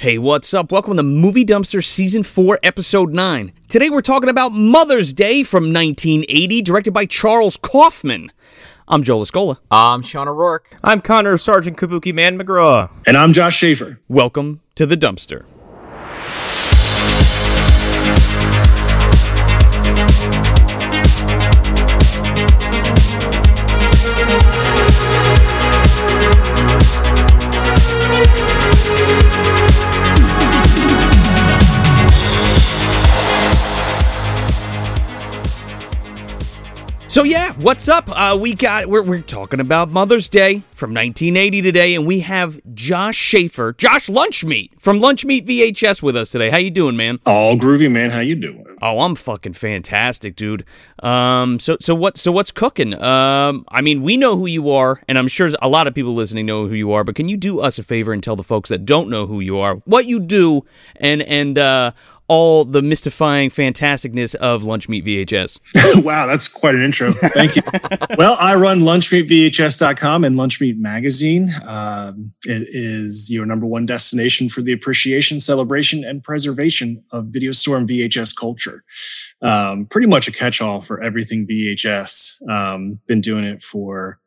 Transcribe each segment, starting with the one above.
Hey, what's up? Welcome to Movie Dumpster Season 4, Episode 9. Today we're talking about Mother's Day from 1980, directed by Charles Kaufman. I'm Joe Lascola. I'm Sean O'Rourke. I'm Connor Sergeant Kabuki Man McGraw. And I'm Josh Schafer. Welcome to the dumpster. So yeah, what's up? Uh, we got we're, we're talking about Mother's Day from 1980 today, and we have Josh Schafer, Josh Lunchmeat from Lunchmeat VHS with us today. How you doing, man? All groovy, man. How you doing? Oh, I'm fucking fantastic, dude. Um, so so what so what's cooking? Um, I mean, we know who you are, and I'm sure a lot of people listening know who you are. But can you do us a favor and tell the folks that don't know who you are what you do, and and uh, all the mystifying fantasticness of Lunchmeat VHS. wow, that's quite an intro. Thank you. well, I run lunchmeatvhs.com and Lunchmeat Magazine. Um, it is your number one destination for the appreciation, celebration, and preservation of video store and VHS culture. Um, pretty much a catch-all for everything VHS. Um, been doing it for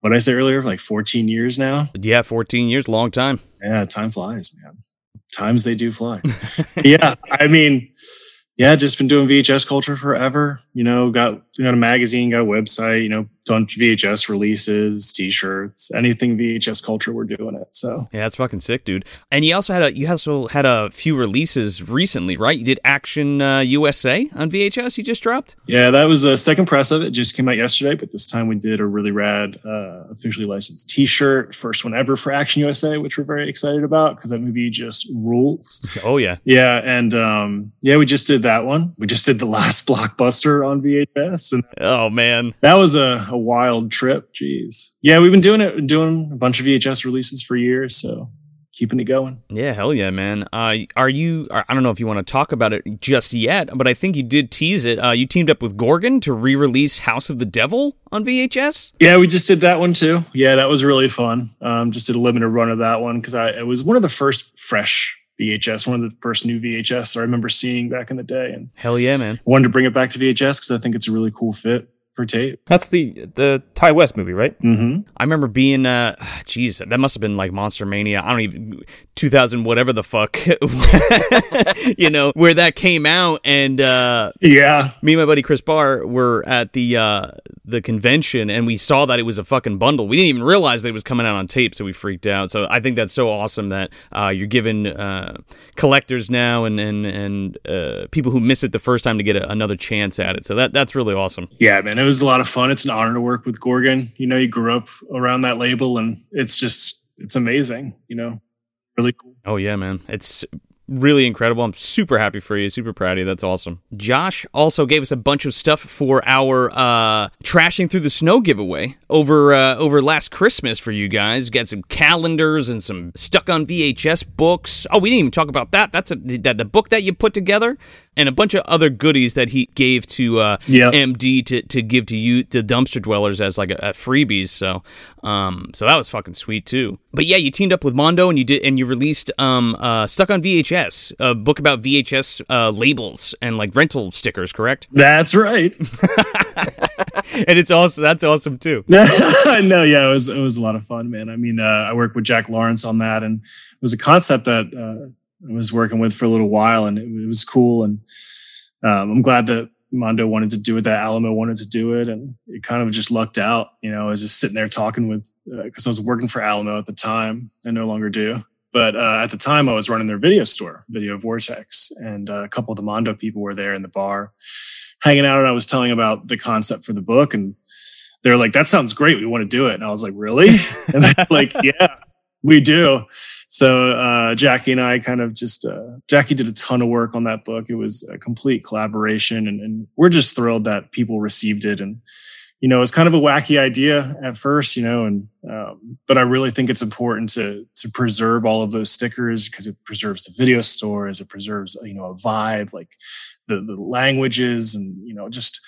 what did I say earlier, like 14 years now. Yeah, 14 years, long time. Yeah, time flies, man times they do fly. yeah, I mean, yeah, just been doing VHS culture forever. You know, got got a magazine, got a website. You know, done VHS releases, T-shirts, anything VHS culture. We're doing it. So yeah, that's fucking sick, dude. And you also had a you also had a few releases recently, right? You did Action uh, USA on VHS. You just dropped. Yeah, that was the second press of it. Just came out yesterday, but this time we did a really rad uh, officially licensed T-shirt, first one ever for Action USA, which we're very excited about because that movie just rules. Oh yeah, yeah, and um, yeah, we just did that one. We just did the last blockbuster on VHS, and oh man, that was a, a wild trip. Jeez. Yeah, we've been doing it, doing a bunch of VHS releases for years. So keeping it going. Yeah, hell yeah, man. Uh, are you? I don't know if you want to talk about it just yet, but I think you did tease it. Uh, you teamed up with Gorgon to re-release House of the Devil on VHS. Yeah, we just did that one too. Yeah, that was really fun. Um, just did a limited run of that one because I it was one of the first fresh VHS, one of the first new VHS that I remember seeing back in the day. And hell yeah, man! Wanted to bring it back to VHS because I think it's a really cool fit for tape. That's the the Ty West movie, right? Mm-hmm. I remember being, uh, jeez, that must have been like Monster Mania. I don't even 2000 whatever the fuck, you know, where that came out, and uh, yeah, me and my buddy Chris Barr were at the uh, the convention, and we saw that it was a fucking bundle. We didn't even realize that it was coming out on tape, so we freaked out. So I think that's so awesome that uh, you're giving uh, collectors now and and and uh, people who miss it the first time to get a, another chance at it. So that that's really awesome. Yeah, man, it was a lot of fun. It's an honor to work with Gorgon. You know, you grew up around that label, and it's just it's amazing. You know, really cool. Oh yeah, man, it's really incredible. I'm super happy for you. Super proud of you. That's awesome. Josh also gave us a bunch of stuff for our uh, trashing through the snow giveaway over uh, over last Christmas for you guys. Got some calendars and some stuck on VHS books. Oh, we didn't even talk about that. That's a, that the book that you put together and a bunch of other goodies that he gave to uh, yep. MD to, to give to you to dumpster dwellers as like a, a freebies. So um so that was fucking sweet too. But yeah, you teamed up with Mondo and you did and you released um uh Stuck on VHS, a book about VHS uh, labels and like rental stickers, correct? That's right. and it's also that's awesome too. no, yeah, it was it was a lot of fun, man. I mean, uh, I worked with Jack Lawrence on that, and it was a concept that uh, was working with for a little while, and it, was cool. And um, I'm glad that Mondo wanted to do it, that Alamo wanted to do it, and it kind of just lucked out. You know, I was just sitting there talking with because uh, I was working for Alamo at the time. I no longer do, but uh, at the time I was running their video store, Video Vortex, and uh, a couple of the Mondo people were there in the bar, hanging out, and I was telling about the concept for the book, and they're like, "That sounds great. We want to do it." And I was like, "Really?" and they're like, "Yeah." We do. So uh, Jackie and I kind of just uh, Jackie did a ton of work on that book. It was a complete collaboration, and, and we're just thrilled that people received it. And you know, it's kind of a wacky idea at first, you know, and um, but I really think it's important to to preserve all of those stickers because it preserves the video stores, it preserves you know a vibe, like the the languages, and you know just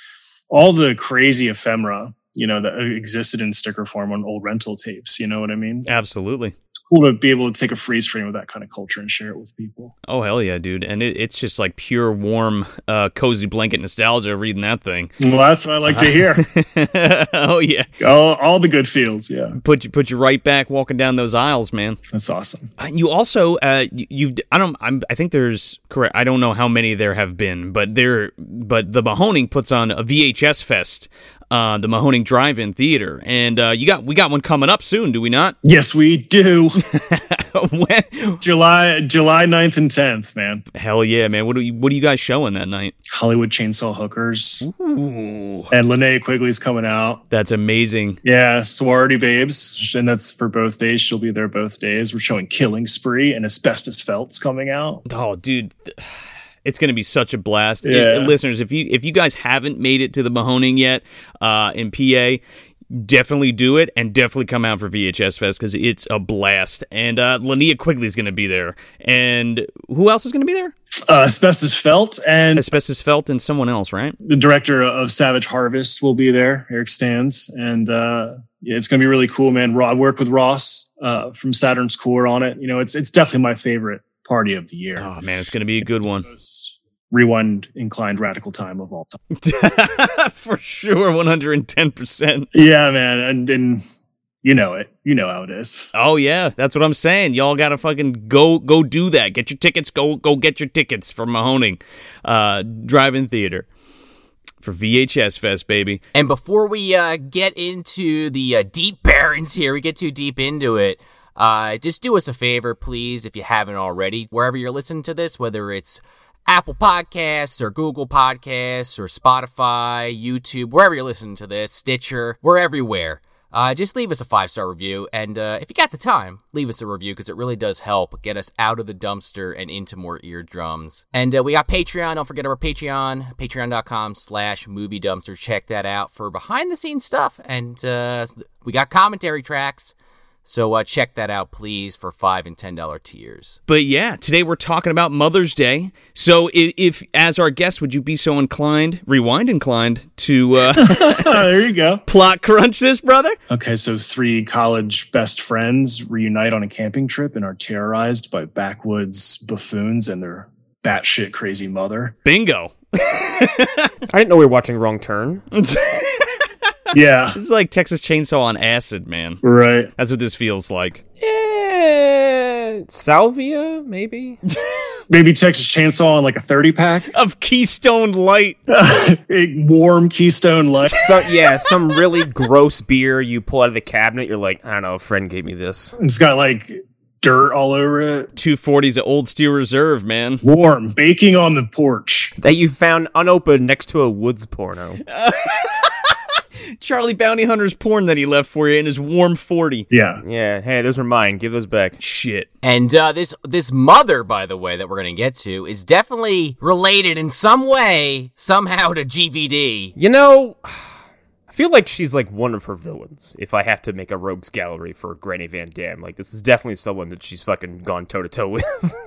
all the crazy ephemera you know that existed in sticker form on old rental tapes. You know what I mean? Absolutely cool to be able to take a freeze frame of that kind of culture and share it with people. Oh hell yeah, dude! And it, it's just like pure warm, uh, cozy blanket nostalgia reading that thing. Well, that's what I like to hear. oh yeah, all, all the good feels. Yeah, put you put you right back walking down those aisles, man. that's awesome. Uh, You also, uh, you- you've, I don't, I'm, I think there's correct. I don't know how many there have been, but there, but the Mahoning puts on a VHS fest, uh, the Mahoning Drive-In Theater, and uh, you got, we got one coming up soon, do we not? Yes, we do. When- July July 9th and 10th, man. Hell yeah, man! What are you, what are you guys showing that night? Hollywood Chainsaw Hookers. Ooh, And Linnea Quigley's coming out. that's amazing. Yeah, Sorority Babes. And that's for both days. She'll be there both days. We're showing Killing Spree and Asbestos Felt's coming out. Oh, dude. It's going to be such a blast. Yeah. and listeners, if you if you guys haven't made it to the Mahoning yet uh, in PA, definitely do it and definitely come out for VHS Fest because it's a blast. And uh, Linnea Quigley is going to be there. And who else is going to be there? Uh, Asbestos Felt and Asbestos Felt and someone else, right? the director of Savage Harvest will be there, Eric Stanze. And uh, yeah, it's going to be really cool, man. I worked with Ross uh, from Saturn's Core on it. You know, it's it's definitely my favorite party of the year. Oh, man, it's going to be a good one. Rewind inclined radical time of all time. for sure, 110%. Yeah, man. And, and you know it. You know how it is. Oh yeah, that's what I'm saying. Y'all gotta fucking go go do that. Get your tickets. Go go get your tickets for Mahoning, uh, drive-in theater for VHS Fest, baby. And before we uh, get into the uh, deep barons here, we get too deep into it. Uh, just do us a favor, please, if you haven't already. Wherever you're listening to this, whether it's Apple Podcasts or Google Podcasts or Spotify, YouTube, wherever you're listening to this, Stitcher, we're everywhere. Uh, just leave us a five star review, and uh, if you got the time, leave us a review because it really does help get us out of the dumpster and into more eardrums. And uh, we got Patreon. Don't forget our Patreon, Patreon.com/slash Movie Dumpster. Check that out for behind the scenes stuff, and uh, we got commentary tracks. So uh, check that out, please, for five and ten dollar tiers. But yeah, today we're talking about Mother's Day. So if, if as our guest, would you be so inclined, rewind inclined, to uh, there you go. plot crunch this, brother? Okay, so three college best friends reunite on a camping trip and are terrorized by backwoods buffoons and their batshit crazy mother. Bingo. I didn't know we were watching Wrong Turn. Yeah, This is like Texas Chainsaw on acid, man. right. That's what this feels like. Yeah. Salvia, maybe? Maybe Texas Chainsaw on like a 30 pack. Of Keystone Light. warm Keystone Light. so, yeah, some really gross beer you pull out of the cabinet. You're like, I don't know, a friend gave me this. It's got like dirt all over it. 240's at Old Steel Reserve, man. Warm, baking on the porch. That you found unopened next to a woods porno. Charlie Bounty Hunter's porn that he left for you in his warm 40. Yeah. Yeah, hey, those are mine. Give those back. Shit. And uh, this this mother, by the way, that we're gonna get to, is definitely related in some way, somehow, to GVD. You know, I feel like she's like one of her villains. If I have to make a rogues gallery for Granny Van Dam, like this is definitely someone that she's fucking gone toe to toe with.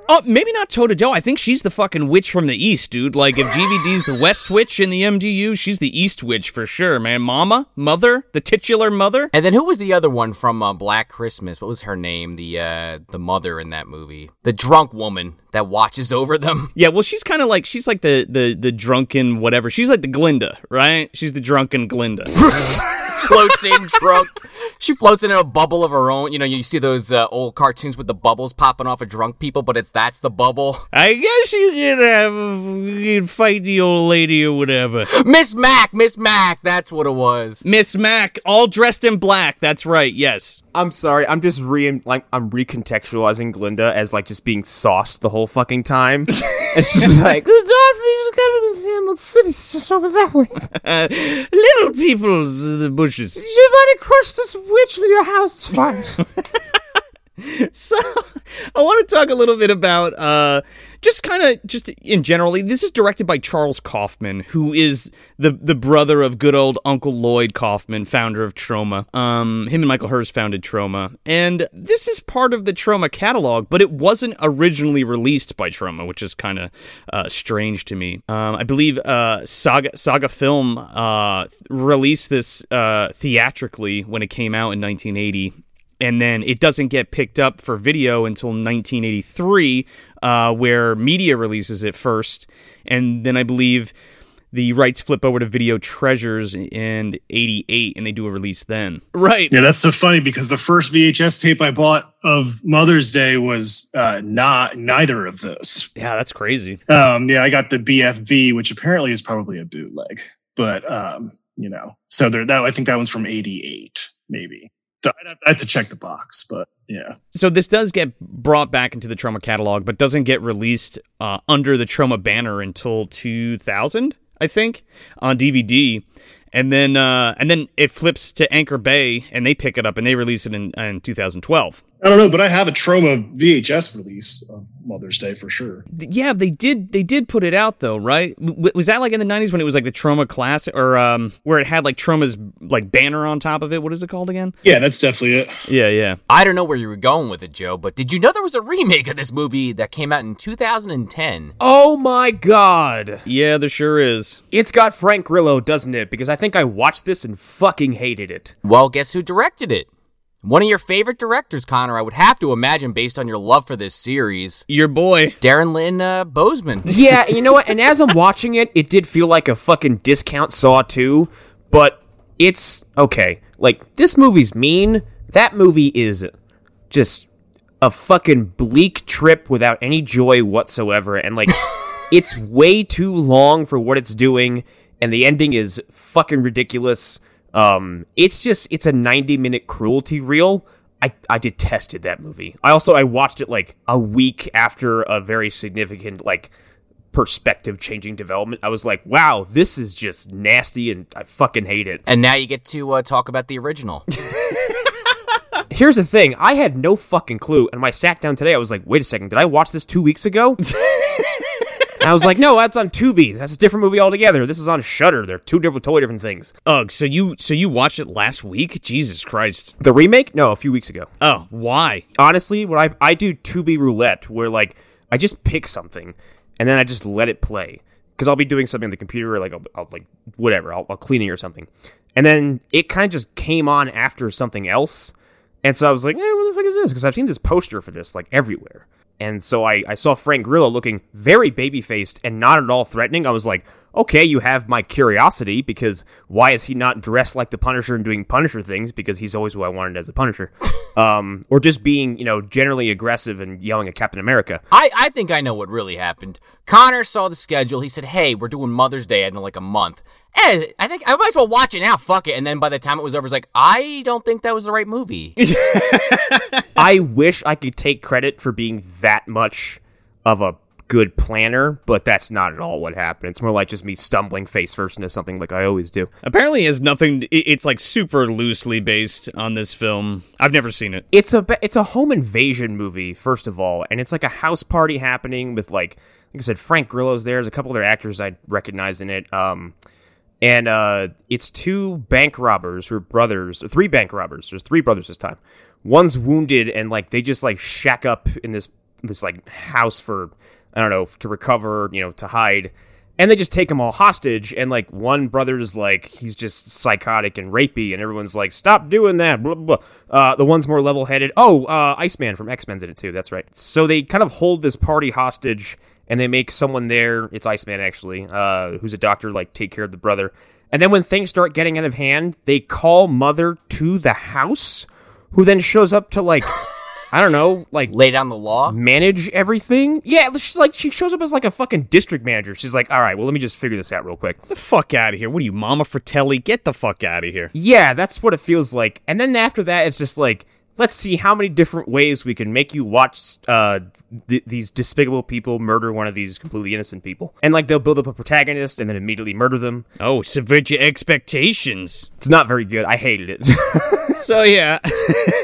Oh, maybe not toe to toe. I think she's the fucking witch from the east, dude. Like, if GVD's the west witch in the MDU, she's the east witch for sure, man. Mama? Mother? The titular mother? And then who was the other one from uh, Black Christmas? What was her name? The uh, the mother in that movie, the drunk woman that watches over them. Yeah, well, she's kind of like, she's like the, the, the drunken whatever. She's like the Glinda, right? She's the drunken Glinda. floats in drunk. She floats in a bubble of her own. You know, you see those uh, old cartoons with the bubbles popping off of drunk people, but it's that's the bubble. I guess you can have, fight the old lady or whatever. Miss Mac, Miss Mac, that's what it was. Miss Mac, all dressed in black. That's right, yes. I'm sorry, I'm just re like I'm recontextualizing Glinda as like just being sauced the whole fucking time. it's just like the city just over that way. Little people, the bushes. You might have crushed this witch with your house. Fine. So, I want to talk a little bit about uh, just kind of just in generally. This is directed by Charles Kaufman, who is the the brother of good old Uncle Lloyd Kaufman, founder of Troma. Um, him and Michael Herz founded Troma, and this is part of the Troma catalog, but it wasn't originally released by Troma, which is kind of uh, strange to me. Um, I believe uh, Saga Saga Film uh, released this uh, theatrically when it came out in 1980 and then it doesn't get picked up for video until 1983, uh, where media releases it first, and then I believe the rights flip over to Video Treasures in 88 and they do a release then. Right. Yeah, that's so funny because the first VHS tape I bought of Mother's Day was uh, not neither of those. Yeah, that's crazy. Um, yeah, I got the BFV, which apparently is probably a bootleg, but um, you know, so there. That I think that one's from '88, maybe. So I'd have, I have to check the box, but yeah. So this does get brought back into the Troma catalog, but doesn't get released uh, under the Troma banner until 2000. I think, on DVD. And then uh, and then it flips to Anchor Bay and they pick it up and they release it in, in 2012. I don't know, but I have a Troma VHS release of Mother's Day for sure. Yeah, they did. They did put it out though, right? W- was that like in the '90s when it was like the Troma Classic, or um, where it had like Troma's like banner on top of it? What is it called again? Yeah, that's definitely it. Yeah, yeah. I don't know where you were going with it, Joe, but did you know there was a remake of this movie that came out in 2010? Oh my god. Yeah, there sure is. It's got Frank Grillo, doesn't it? Because I think I watched this and fucking hated it. Well, guess who directed it? One of your favorite directors, Connor, I would have to imagine, based on your love for this series, Your boy. Darren Lynn uh, Bousman. Yeah, you know what? And as I'm watching it, it did feel like a fucking discount Saw 2, but it's okay. Like, this movie's mean. That movie is just a fucking bleak trip without any joy whatsoever. And, like, it's way too long for what it's doing, and the ending is fucking ridiculous. Um, it's just, it's a 90 minute cruelty reel. I, I detested that movie. I also I watched it like a week after a very significant like perspective changing development. I was like, wow, this is just nasty and I fucking hate it. And now you get to uh, talk about the original. Here's the thing, I had no fucking clue and when I sat down today I was like, wait a second, did I watch this 2 weeks ago? I was like, no, that's on Tubi. That's a different movie altogether. This is on Shudder. They're two different, totally different things. Ugh. So you so you watched it last week? Jesus Christ. The remake? No, a few weeks ago. Oh, why? honestly, what I I do Tubi roulette, where like I just pick something and then I just let it play because I'll be doing something on the computer, or like I'll, I'll like whatever, I'll, I'll clean it or something, and then it kind of just came on after something else, and so I was like, hey, what the fuck is this? Because I've seen this poster for this like everywhere, and so I I saw Frank Grillo looking very baby faced and not at all threatening. I was like. Okay, you have my curiosity because why is he not dressed like the Punisher and doing Punisher things? Because he's always who I wanted as the Punisher um, or just being, you know, generally aggressive and yelling at Captain America. I, I think I know what really happened. Connor saw the schedule. He said, hey, we're doing Mother's Day in like a month. Eh, I think I might as well watch it now. Fuck it. And then by the time it was over, it's like, I don't think that was the right movie. I wish I could take credit for being that much of a good planner, but that's not at all what happened. It's more like just me stumbling face first into something like I always do. Apparently, it has nothing. It's like super loosely based on this film. I've never seen it. It's a it's a home invasion movie first of all, and it's like a house party happening with like like I said, Frank Grillo's there. There's a couple other actors I recognize in it. Um, and uh, it's two bank robbers who are brothers, or three bank robbers. There's three brothers this time. One's wounded, and like they just like shack up in this this like house for I don't know to recover, you know, to hide. And they just take them all hostage, and like one brother's like he's just psychotic and rapey, and everyone's like, "Stop doing that!" Blah blah. Uh, the one's more level-headed. Oh, uh, Iceman from X Men's in it too. That's right. So they kind of hold this party hostage, and they make someone there. It's Iceman actually, uh, who's a doctor, like take care of the brother. And then when things start getting out of hand, they call Mother to the house, who then shows up to like, I don't know, like Lay down the law. manage everything. Yeah, she's like she shows up as like a fucking district manager. She's like, all right, well, let me just figure this out real quick. The fuck out of here! What are you, Mama Fratelli? Get the fuck out of here! Yeah, that's what it feels like. And then after that, it's just like, let's see how many different ways we can make you watch uh, th- these despicable people murder one of these completely innocent people. And like they'll build up a protagonist and then immediately murder them. Oh, subvert your expectations. It's not very good. I hated it. So yeah.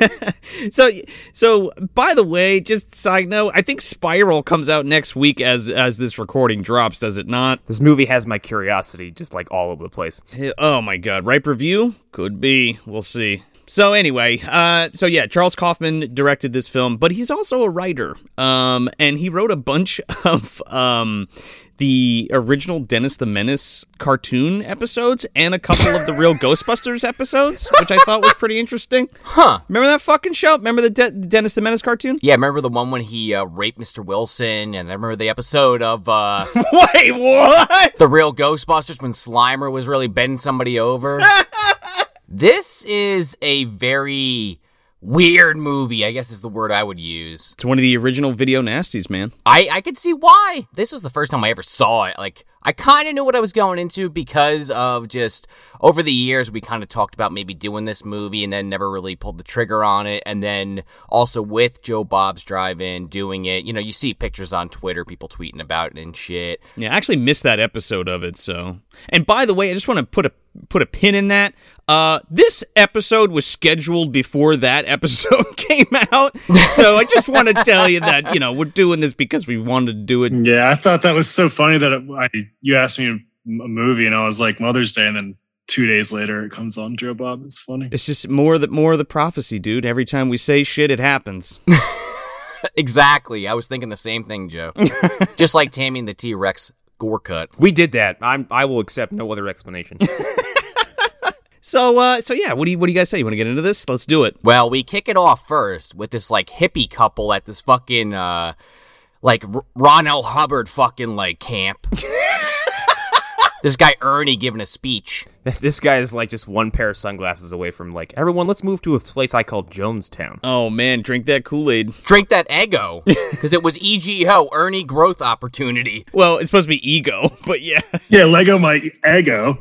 so so by the way, just side note, I think Spiral comes out next week as as this recording drops, does it not? this movie has my curiosity just like all over the place. Oh my god, ripe review? Could be. We'll see. So anyway, uh, so yeah, Charles Kaufman directed this film, but he's also a writer, um, and he wrote a bunch of um, the original Dennis the Menace cartoon episodes and a couple of the real Ghostbusters episodes, which I thought was pretty interesting. Huh. Remember that fucking show? Remember the De- Dennis the Menace cartoon? Yeah, remember the one when he uh, raped Mr. Wilson, and I remember the episode of uh, Wait, what? the real Ghostbusters when Slimer was really bending somebody over. This is a very weird movie, I guess is the word I would use. It's one of the original video nasties, man. I, I could see why. This was the first time I ever saw it. Like, I kind of knew what I was going into because of just over the years, we kind of talked about maybe doing this movie and then never really pulled the trigger on it. And then also with Joe Bob's Drive In doing it, you know, you see pictures on Twitter, people tweeting about it and shit. Yeah, I actually missed that episode of it. So, and by the way, I just want to put a put a pin in that. Uh, this episode was scheduled before that episode came out, so I just want to tell you that you know we're doing this because we wanted to do it. Yeah, I thought that was so funny that it, I, you asked me a, a movie and I was like Mother's Day, and then two days later it comes on Joe Bob. It's funny. It's just more of the more of the prophecy, dude. Every time we say shit, it happens. exactly. I was thinking the same thing, Joe. just like taming the T Rex gore cut. We did that. I'm. I will accept no other explanation. So, uh, so yeah, what do you what do you guys say? You want to get into this? Let's do it. Well, we kick it off first with this like hippie couple at this fucking uh like R- Ron L. Hubbard fucking like camp. this guy Ernie giving a speech. this guy is like just one pair of sunglasses away from like everyone. Let's move to a place I call Jonestown. Oh man, drink that Kool Aid. Drink that ego because it was EGO Ernie growth opportunity. Well, it's supposed to be ego, but yeah, Yeah, Lego my ego.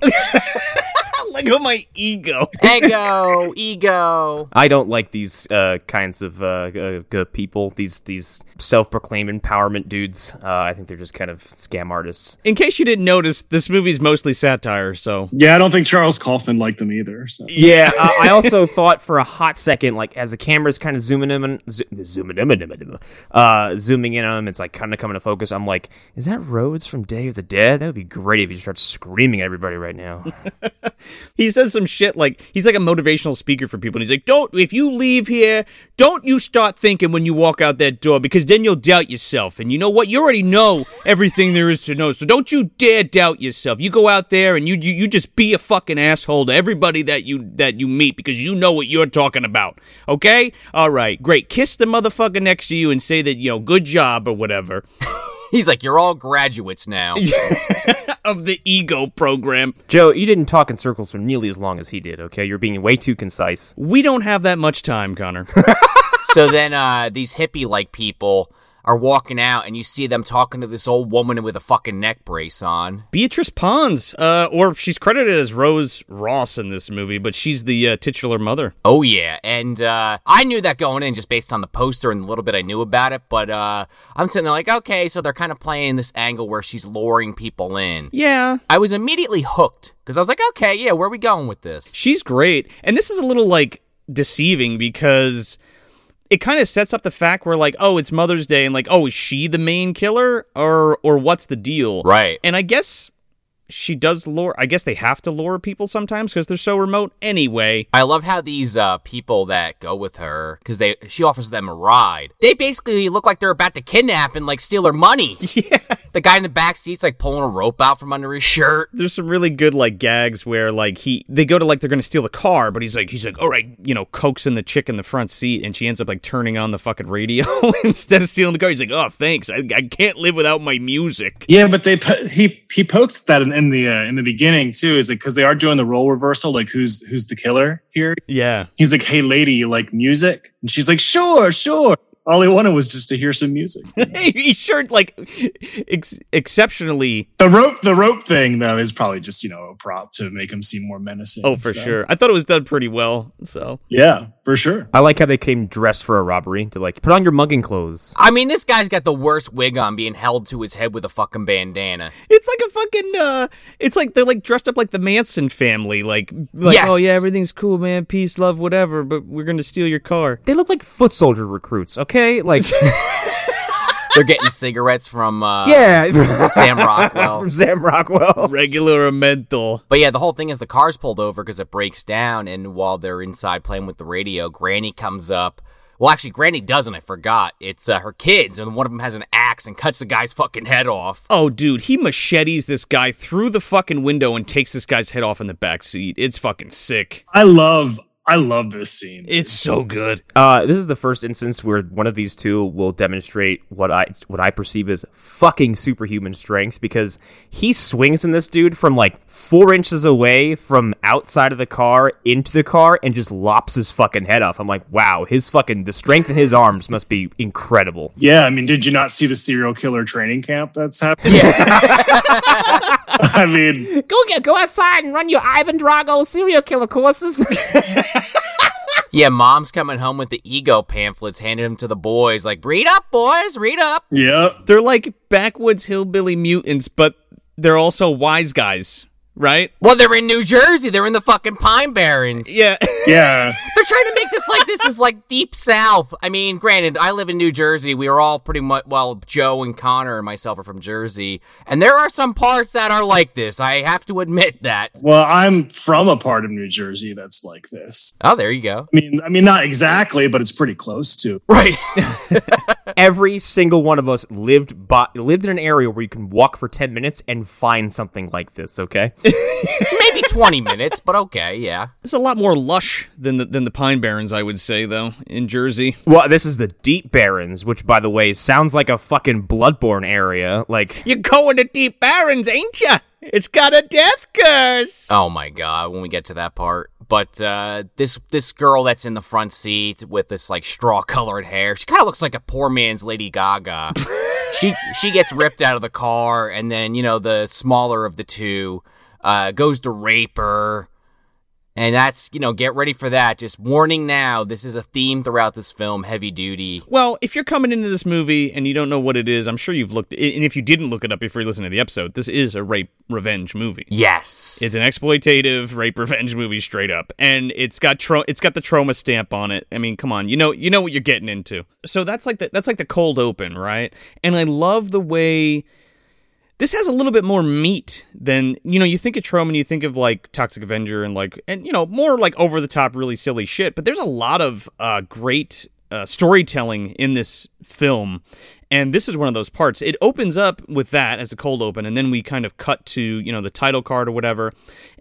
Lego my ego. Ego, ego. I don't like these uh, kinds of uh, uh, people. These these self-proclaimed empowerment dudes. Uh, I think they're just kind of scam artists. In case you didn't notice, this movie's mostly satire. So Yeah, I don't think Charles Kaufman liked them either. So. Yeah, uh, I also thought for a hot second, like as the camera's kind of zooming in, and- zo- zooming in, uh, zooming in on him, it's like kind of coming to focus. I'm like, is that Rhodes from Day of the Dead? That would be great if you start screaming at everybody right now. He says some shit like he's like a motivational speaker for people. And he's like, "Don't if you leave here, don't you start thinking when you walk out that door because then you'll doubt yourself. And you know what? You already know everything there is to know. So don't you dare doubt yourself. You go out there and you you, you just be a fucking asshole to everybody that you that you meet because you know what you're talking about. Okay? All right, great. Kiss the motherfucker next to you and say that you know, good job or whatever He's like, you're all graduates now. of the ego program. Joe, you didn't talk in circles for nearly as long as he did. Okay, you're being way too concise. We don't have that much time, Connor. so then uh, these hippie like people are walking out and you see them talking to this old woman with a fucking neck brace on. Beatrice Pons, uh, or she's credited as Rose Ross in this movie, but she's the uh, titular mother. Oh yeah, and uh, I knew that going in just based on the poster and the little bit I knew about it. But uh, I'm sitting there like, okay, so they're kind of playing this angle where she's luring people in. Yeah, I was immediately hooked because I was like, okay, yeah, where are we going with this? she's great. And this is a little like deceiving because it kind of sets up the fact where like, oh, it's Mother's Day, and like, oh, is she the main killer, or or what's the deal? Right. And I guess she does lure. I guess they have to lure people sometimes because they're so remote. Anyway, I love how these uh, people that go with her because they she offers them a ride. They basically look like they're about to kidnap and like steal her money. yeah. The guy in the back seat's like pulling a rope out from under his shirt. there's some really good like gags where like he they go to like they're gonna steal the car, but he's like he's like all right, you know, coaxing the chick in the front seat, and she ends up like turning on the fucking radio instead of stealing the car. He's like, oh thanks, I, I can't live without my music. Yeah, but they po- he he pokes that in, in the uh, in the beginning too. Is like because they are doing the role reversal. Like who's who's the killer here? Yeah, He's like, "Hey, lady, you like music?" And she's like, "Sure, sure." All he wanted was just to hear some music. he sure like ex- exceptionally. the rope the rope thing though is probably just you know a prop to make him seem more menacing. Oh, for so. sure. I thought it was done pretty well. So Yeah, for sure. I like how they came dressed for a robbery. To like, put on your mugging clothes. I mean, this guy's got the worst wig on, being held to his head with a fucking bandana. it's like a fucking. uh It's like they're like dressed up like the Manson family. Like, like Yes. oh yeah, everything's cool, man. Peace, love, whatever. But we're gonna steal your car. They look like foot soldier recruits. Okay, like They're getting cigarettes from uh, yeah, Sam Rockwell. from Sam Rockwell. Regular or menthol. But yeah, the whole thing is the car's pulled over because it breaks down, and while they're inside playing with the radio, Granny comes up. Well, actually, Granny doesn't. I forgot. It's uh, her kids, and one of them has an axe and cuts the guy's fucking head off. Oh, dude, he machetes this guy through the fucking window and takes this guy's head off in the back seat. It's fucking sick. I love I love this scene. It's so good. Uh, this is the first instance where one of these two will demonstrate what I what I perceive as fucking superhuman strength because he swings in this dude from like four inches away from outside of the car into the car and just lops his fucking head off. I'm like, wow, his fucking the strength in his arms must be incredible. Yeah, I mean, did you not see the serial killer training camp that's happening? Yeah. I mean, Go get go outside and run your Ivan Drago serial killer courses. Yeah, mom's coming home with the ego pamphlets, handing them to the boys, like, read up, boys, read up. yeah. They're like backwoods hillbilly mutants, but they're also wise guys, right? Well, they're in New Jersey. They're in the fucking Pine Barrens. Yeah. Yeah. They're trying to make this like this is like deep south. I mean, granted, I live in New Jersey. We are all pretty much well, Joe and Connor and myself are from Jersey, and there are some parts that are like this. I have to admit that. Well, I'm from a part of New Jersey that's like this. Oh, there you go. I mean, I mean, not exactly, but it's pretty close to. Right. Every single one of us lived by, lived in an area where you can walk for 10 minutes and find something like this, okay? Maybe 20 minutes, but okay, yeah. It's a lot more lush than the, than the Pine Barrens, I would say, though, in Jersey. well, this is the Deep Barrens, which by the way sounds like a fucking Bloodborne area. Like You're going to Deep Barrens, ain't ya? It's got a death curse. Oh my god, when we get to that part. But uh, this this girl that's in the front seat with this like straw colored hair, she kind of looks like a poor man's Lady Gaga. she she gets ripped out of the car, and then you know the smaller of the two uh, goes to rape her. And that's, you know, get ready for that. Just warning now, this is a theme throughout this film, heavy duty. Well, if you're coming into this movie and you don't know what it is, I'm sure you've looked. And if you didn't look it up before you listen to the episode, this is a rape revenge movie. Yes. It's an exploitative rape revenge movie, straight up, and it's got tro- it's got the Troma stamp on it. I mean, come on, you know you know what you're getting into. So that's like the that's like the cold open, right? And I love the way this has a little bit more meat than you know. You think of Troma and you think of like Toxic Avenger and like and you know more like over the top, really silly shit. But there's a lot of uh, great uh, storytelling in this film. And this is one of those parts. It opens up with that as a cold open, and then we kind of cut to, you know, the title card or whatever.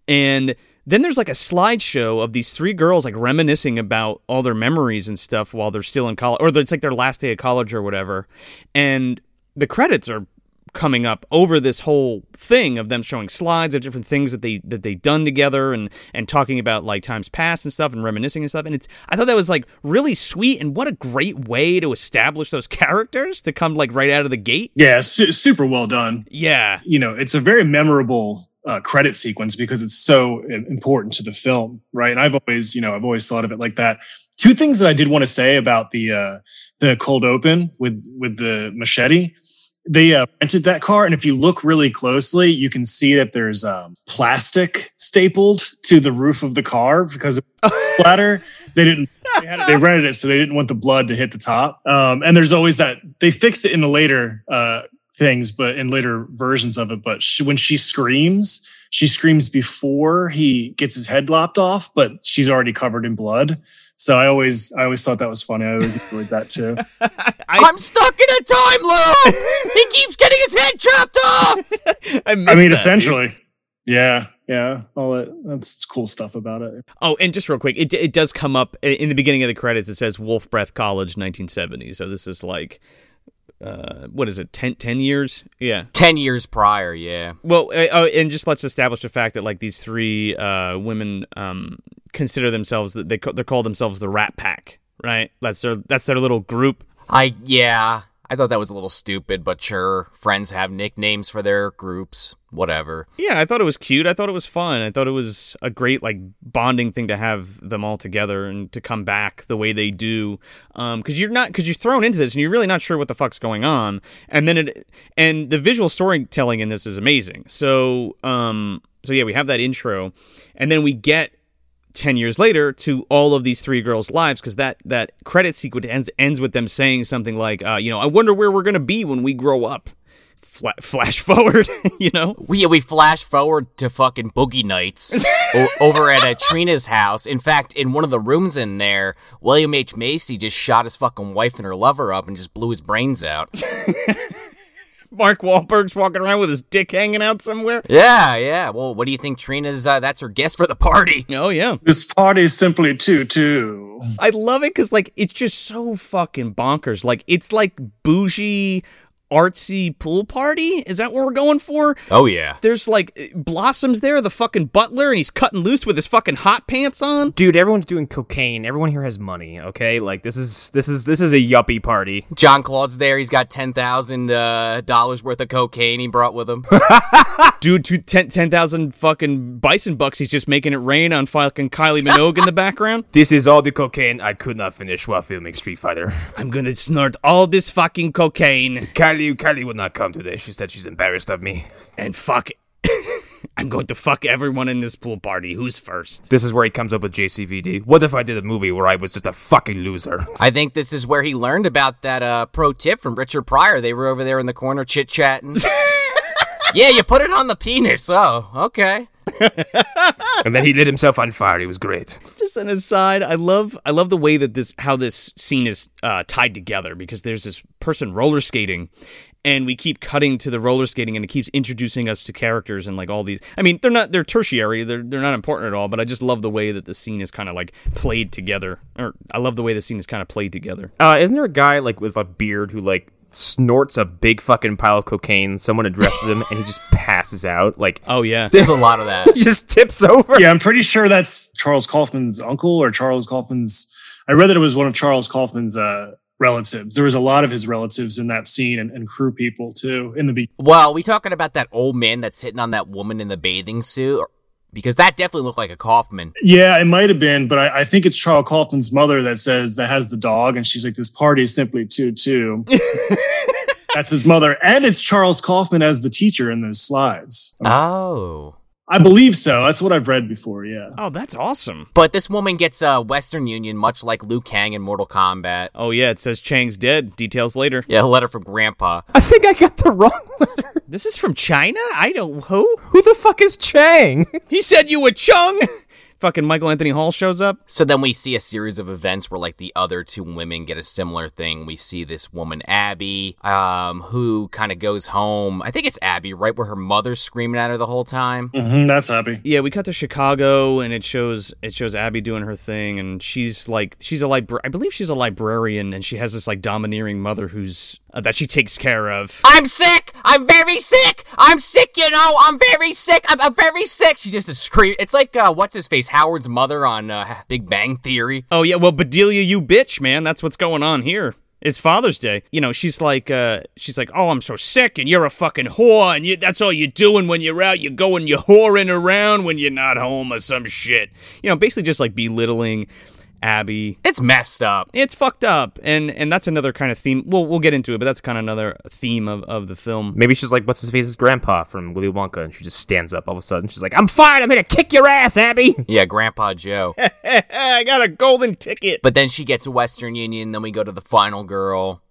And then there's like a slideshow of these three girls like reminiscing about all their memories and stuff while they're still in college, or it's like their last day of college or whatever. And the credits are coming up over this whole thing of them showing slides of different things that they that they done together and and talking about like times past and stuff and reminiscing and stuff and it's I thought that was like really sweet and what a great way to establish those characters to come like right out of the gate. Yeah, su- super well done. Yeah. You know, it's a very memorable uh, credit sequence because it's so important to the film, right? And I've always, you know, I've always thought of it like that. Two things that I did want to say about the uh, the cold open with with the machete. They uh, rented that car, and if you look really closely, you can see that there's um, plastic stapled to the roof of the car because of the splatter. They didn't. They, it, they rented it, so they didn't want the blood to hit the top. Um, and there's always that. They fixed it in the later uh, things, but in later versions of it. But she, when she screams, she screams before he gets his head lopped off, but she's already covered in blood. So I always, I always thought that was funny. I always enjoyed that too. I'm stuck in a time loop! he keeps getting his head chopped off! I, I mean, that, dude. essentially, yeah, yeah. All that that's cool stuff about it. Oh, and just real quick, it it does come up in the beginning of the credits. It says Wolf Breath College, 1970. So this is like, uh, what is it? 10, 10 years? Yeah. 10 years prior, yeah. Well, uh, oh, and just let's establish the fact that like these three uh, women um, consider themselves that they they call themselves the Rat Pack, right? That's their that's their little group. I, yeah. I thought that was a little stupid, but sure. Friends have nicknames for their groups. Whatever. Yeah, I thought it was cute. I thought it was fun. I thought it was a great like bonding thing to have them all together and to come back the way they do. Um, because you're not because you're thrown into this and you're really not sure what the fuck's going on. And then it and the visual storytelling in this is amazing. So um, so yeah, we have that intro, and then we get 10 years later to all of these three girls' lives because that, that credit sequence ends, ends with them saying something like, uh, you know, I wonder where we're to be when we grow up. Fla- flash forward, you know? We we flash forward to fucking Boogie Nights o- over at uh, Trina's house. In fact, in one of the rooms in there, William H Macy just shot his fucking wife and her lover up and just blew his brains out. Mark Wahlberg's walking around with his dick hanging out somewhere. yeah, yeah. Well, what do you think Trina's? Uh, that's her guest for the party. Oh, yeah. This party is simply too too. I love it because, like, it's just so fucking bonkers. Like, it's like bougie, artsy pool party. Is that what we're going for? Oh yeah. There's like Blossom's there, the fucking butler, and he's cutting loose with his fucking hot pants on. Dude, everyone's doing cocaine. Everyone here has money. Okay, like this is this is this is a yuppie party. John Claude's there. He's got ten thousand uh, dollars worth of cocaine he brought with him. Dude, two, 10 10,000 fucking bison bucks. He's just making it rain on fucking Kylie Minogue in the background. This is all the cocaine I could not finish while filming Street Fighter. I'm gonna snort all this fucking cocaine Kylie, Kylie would not come today. She said she's embarrassed of me. and fuck. I'm going to fuck everyone in this pool party. Who's first? This is where he comes up with JCVD. What if I did a movie where I was just a fucking loser? I think this is where he learned about that uh, pro tip from Richard Pryor. They were over there in the corner chit chatting. yeah, you put it on the penis. Oh, okay. and then he lit himself on fire. He was great. just an aside i love i love the way that this how this scene is uh, tied together because there's this person roller skating and we keep cutting to the roller skating and it keeps introducing us to characters and like all these i mean they're not they're tertiary they're, they're not important at all but i just love the way that the scene is kind of like played together or i love the way the scene is kind of played together Uh, isn't there a guy like with a beard who like snorts a big fucking pile of cocaine? Someone addresses him and he just passes out. Like oh yeah There's a lot of that. he just tips over. Yeah, I'm pretty sure that's Charles Kaufman's uncle or Charles Kaufman's. I read that it was one of Charles Kaufman's uh, relatives. There was a lot of his relatives in that scene and, and crew people too in the beginning. Well, we talking about that old man that's hitting on that woman in the bathing suit? Or- Because that definitely looked like a Kaufman. Yeah, it might have been, but I, I think it's Charles Kaufman's mother that says that has the dog, and she's like, "This party is simply too too." That's his mother, and it's Charles Kaufman as the teacher in those slides. Oh. I believe so. That's what I've read before. Yeah. oh that's awesome But this woman gets a Western Union, much like Liu Kang in Mortal Kombat. oh yeah it says chang's dead details later Yeah, a letter from Grandpa. I think I got the wrong letter. this is from china i don't who Who the fuck is Chang? he said you were chung fucking michael anthony hall shows up So then we see a series of events where like the other two women get a similar thing. We see this woman Abby, um, who kind of goes home. I think it's Abby, right where her mother's screaming at her the whole time. hmm that's Abby. yeah, we cut to Chicago, and it shows it shows Abby doing her thing, and she's like she's a libra- I believe she's a librarian, and she has this like domineering mother who's uh, that she takes care of. I'm sick. I'm very sick. I'm sick. You know, I'm very sick. I'm, I'm very sick. She just scream. It's like uh, what's his face, Howard's mother on uh, Big Bang Theory. Oh yeah, well Bedelia, you bitch, man, that's what's going on here. It's Father's Day. You know, she's like, uh, she's like, oh, I'm so sick, and you're a fucking whore, and you, that's all you're doing when you're out. You're going, you're whoring around when you're not home or some shit. You know, basically just like belittling Abby. It's messed up. It's fucked up, and and that's another kind of theme. We'll we'll get into it, but that's kind of another theme of, of the film. Maybe she's like, what's his face's grandpa from Willy Wonka, and she just stands up all of a sudden. She's like, I'm fine. I'm here to kick your ass, Abby. Yeah, Grandpa Joe. I got a golden ticket. But then she gets a Western Union. Then we go to the final girl.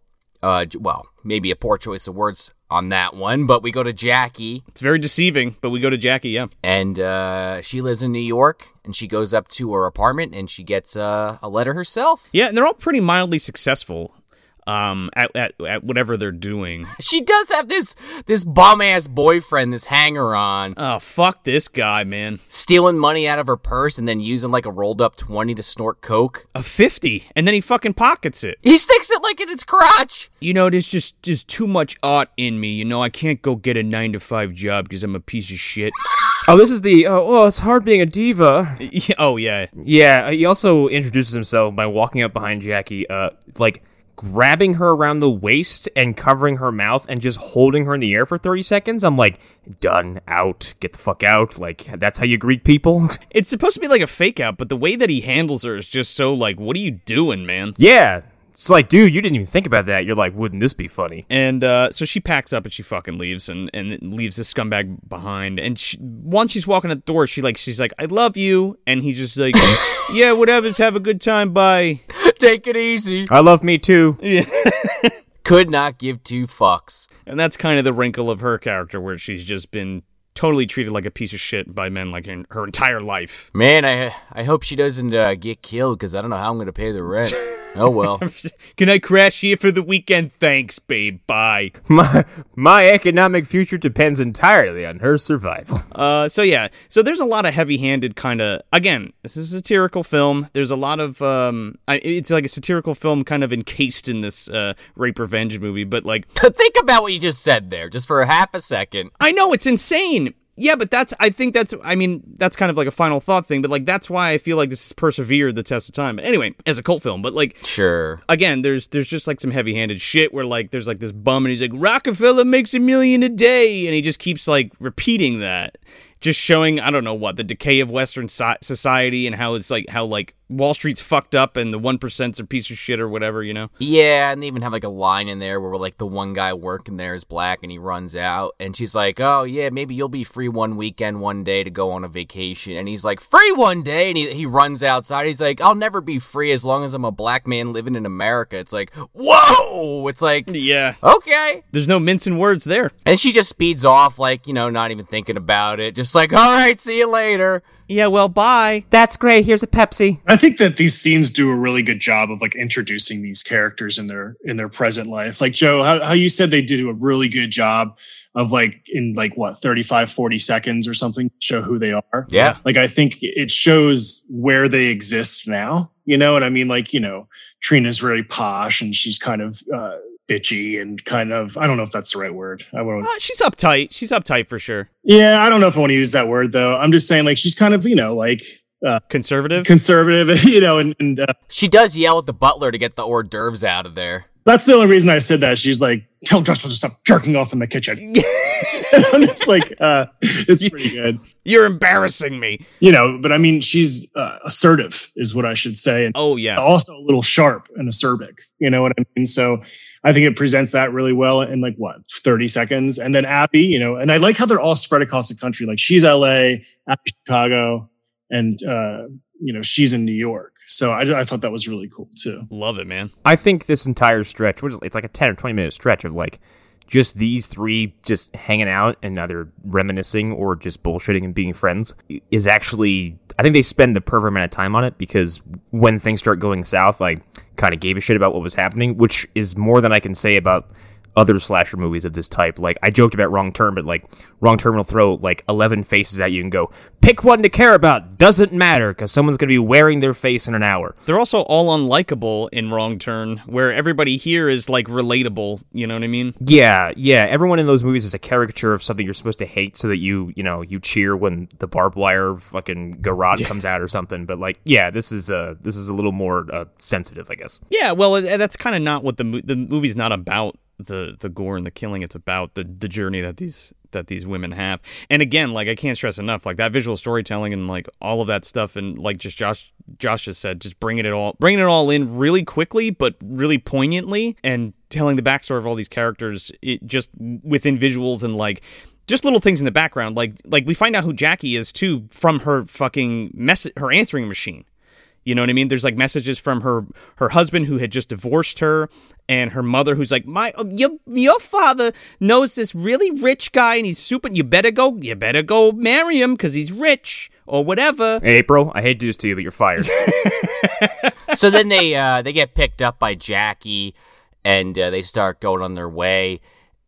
Uh, well, maybe a poor choice of words on that one, but we go to Jackie, It's very deceiving, but we go to Jackie. Yeah, and uh, she lives in New York, and she goes up to her apartment, and she gets uh, a letter herself. yeah, and they're all pretty mildly successful. Um, at, at, at whatever they're doing. She does have this this bum ass boyfriend, this hanger on, Oh fuck this guy, man. stealing money out of her purse and then using like a rolled up twenty to snort coke. A fifty, and then he fucking pockets it. He sticks it like in its crotch. You know, there's just there's too much art in me. You know, I can't go get a nine to five job because I'm a piece of shit. Oh, this is the, oh, oh, it's hard being a diva. Yeah, oh yeah, Yeah, he also introduces himself by walking up behind Jackie, uh, like grabbing her around the waist and covering her mouth and just holding her in the air for 30 seconds. I'm like, done, out, get the fuck out. Like, that's how you greet people? it's supposed to be like a fake out, but the way that he handles her is just so like, what are you doing, man? yeah. It's like, dude, you didn't even think about that. You're like, wouldn't this be funny? And uh, so she packs up and she fucking leaves and, and leaves the scumbag behind. And she, once she's walking at the door, she like she's like, "I love you," and he's just like, "Yeah, whatever's. Have a good time. Bye." Take it easy. I love me too. Yeah. Could not give two fucks. And that's kind of the wrinkle of her character, where she's just been totally treated like a piece of shit by men like in her entire life. Man, I I hope she doesn't uh, get killed because I don't know how I'm gonna pay the rent. oh well. Can I crash here for the weekend? Thanks, babe. Bye. My my economic future depends entirely on her survival. Uh, so yeah, so there's a lot of heavy-handed kind of. Again, this is a satirical film. There's a lot of um, I, it's like a satirical film kind of encased in this uh, rape revenge movie. But like, Think about what you just said there, just for a half a second. I know it's insane. Yeah, but that's I think that's I mean that's kind of like a final thought thing. But like that's why I feel like this persevered the test of time. But anyway, as a cult film, but like Sure. again, there's there's just like some heavy-handed shit where like there's like this bum and he's like Rockefeller makes a million a day, and he just keeps like repeating that, just showing I don't know what the decay of Western so- society and how it's like how like Wall Street's fucked up and the one percent's a piece of shit or whatever, you know. Yeah, and they even have like a line in there where like the one guy working there is black and he runs out and she's like, "Oh yeah, maybe you'll be free one weekend one day to go on a vacation." And he's like, "Free one day?" And he he runs outside. He's like, "I'll never be free as long as I'm a black man living in America." It's like, "Whoa!" It's like, Yeah, "Okay." there's no mincing words there. And she just speeds off like, you know, not even thinking about it. Just like, "All right, see you later." Yeah, well, bye. That's great. Here's a Pepsi. I think that these scenes do a really good job of like introducing these characters in their in their present life. Like Joe, how, how you said they did a really good job of like in like what 35 40 seconds or something show who they are. Yeah. Like I think it shows where they exist now. You know what I mean? Like, you know, Trina's really posh and she's kind of uh bitchy and kind of I don't know if that's the right word. I won't Uh, she's uptight. She's uptight for sure. Yeah, I don't know if I want to use that word though. I'm just saying like she's kind of, you know, like uh Conservative. conservative, you know, and, and uh, She does yell at the butler to get the hors d'oeuvres out of there. That's the only reason I said that. She's like, tell Joshua to stop jerking off in the kitchen. and I'm just like, uh, it's pretty good. You're embarrassing me. You know, but I mean, she's uh, assertive, is what I should say. And Oh yeah. also a little sharp and acerbic. You know what I mean? So I think it presents that really well in like what, 30 seconds. And then Abby, you know, and I like how they're all spread across the country. Like she's LA, Abby Chicago, and, uh, you know, she's in New York. So I, I thought that was really cool too. Love it, man. I think this entire stretch, which is it's like a ten or twenty minute stretch of like just these three just hanging out and either reminiscing or just bullshitting and being friends is actually I think they spend the perfect amount of time on it because when things start going south, I kind of gave a shit about what was happening, which is more than I can say about other slasher movies of this type. Like I joked about Wrong Turn, but like Wrong Turn will throw like eleven faces at you and go, pick one to care about. Doesn't matter because someone's gonna be wearing their face in an hour. They're also all unlikable in Wrong Turn, where everybody here is like relatable. You know what I mean? Yeah, yeah. Everyone in those movies is a caricature of something you're supposed to hate, so that you, you know, you cheer when the barbed wire fucking garrote comes out or something. But like, yeah, this is uh this is a little more uh, sensitive, I guess. Yeah. Well, that's kind of not what the mo- the movie's not about. The the gore and the killing. It's about the the journey that these that these women have. And again, like I can't stress enough, like that visual storytelling and like all of that stuff, and like just Josh Josh just said, just bringing it all bringing it all in really quickly, but really poignantly, and telling the backstory of all these characters, it just within visuals and like just little things in the background like like we find out who Jackie is too from her fucking mess her answering machine you know what I mean? There's like messages from her her husband who had just divorced her, and her mother who's like, "My your your father knows this really rich guy, and he's super. You better go. You better go marry him because he's rich or whatever." Hey, April, I hate to do this to you, but you're fired. so then they uh, they get picked up by Jackie, and uh, they start going on their way,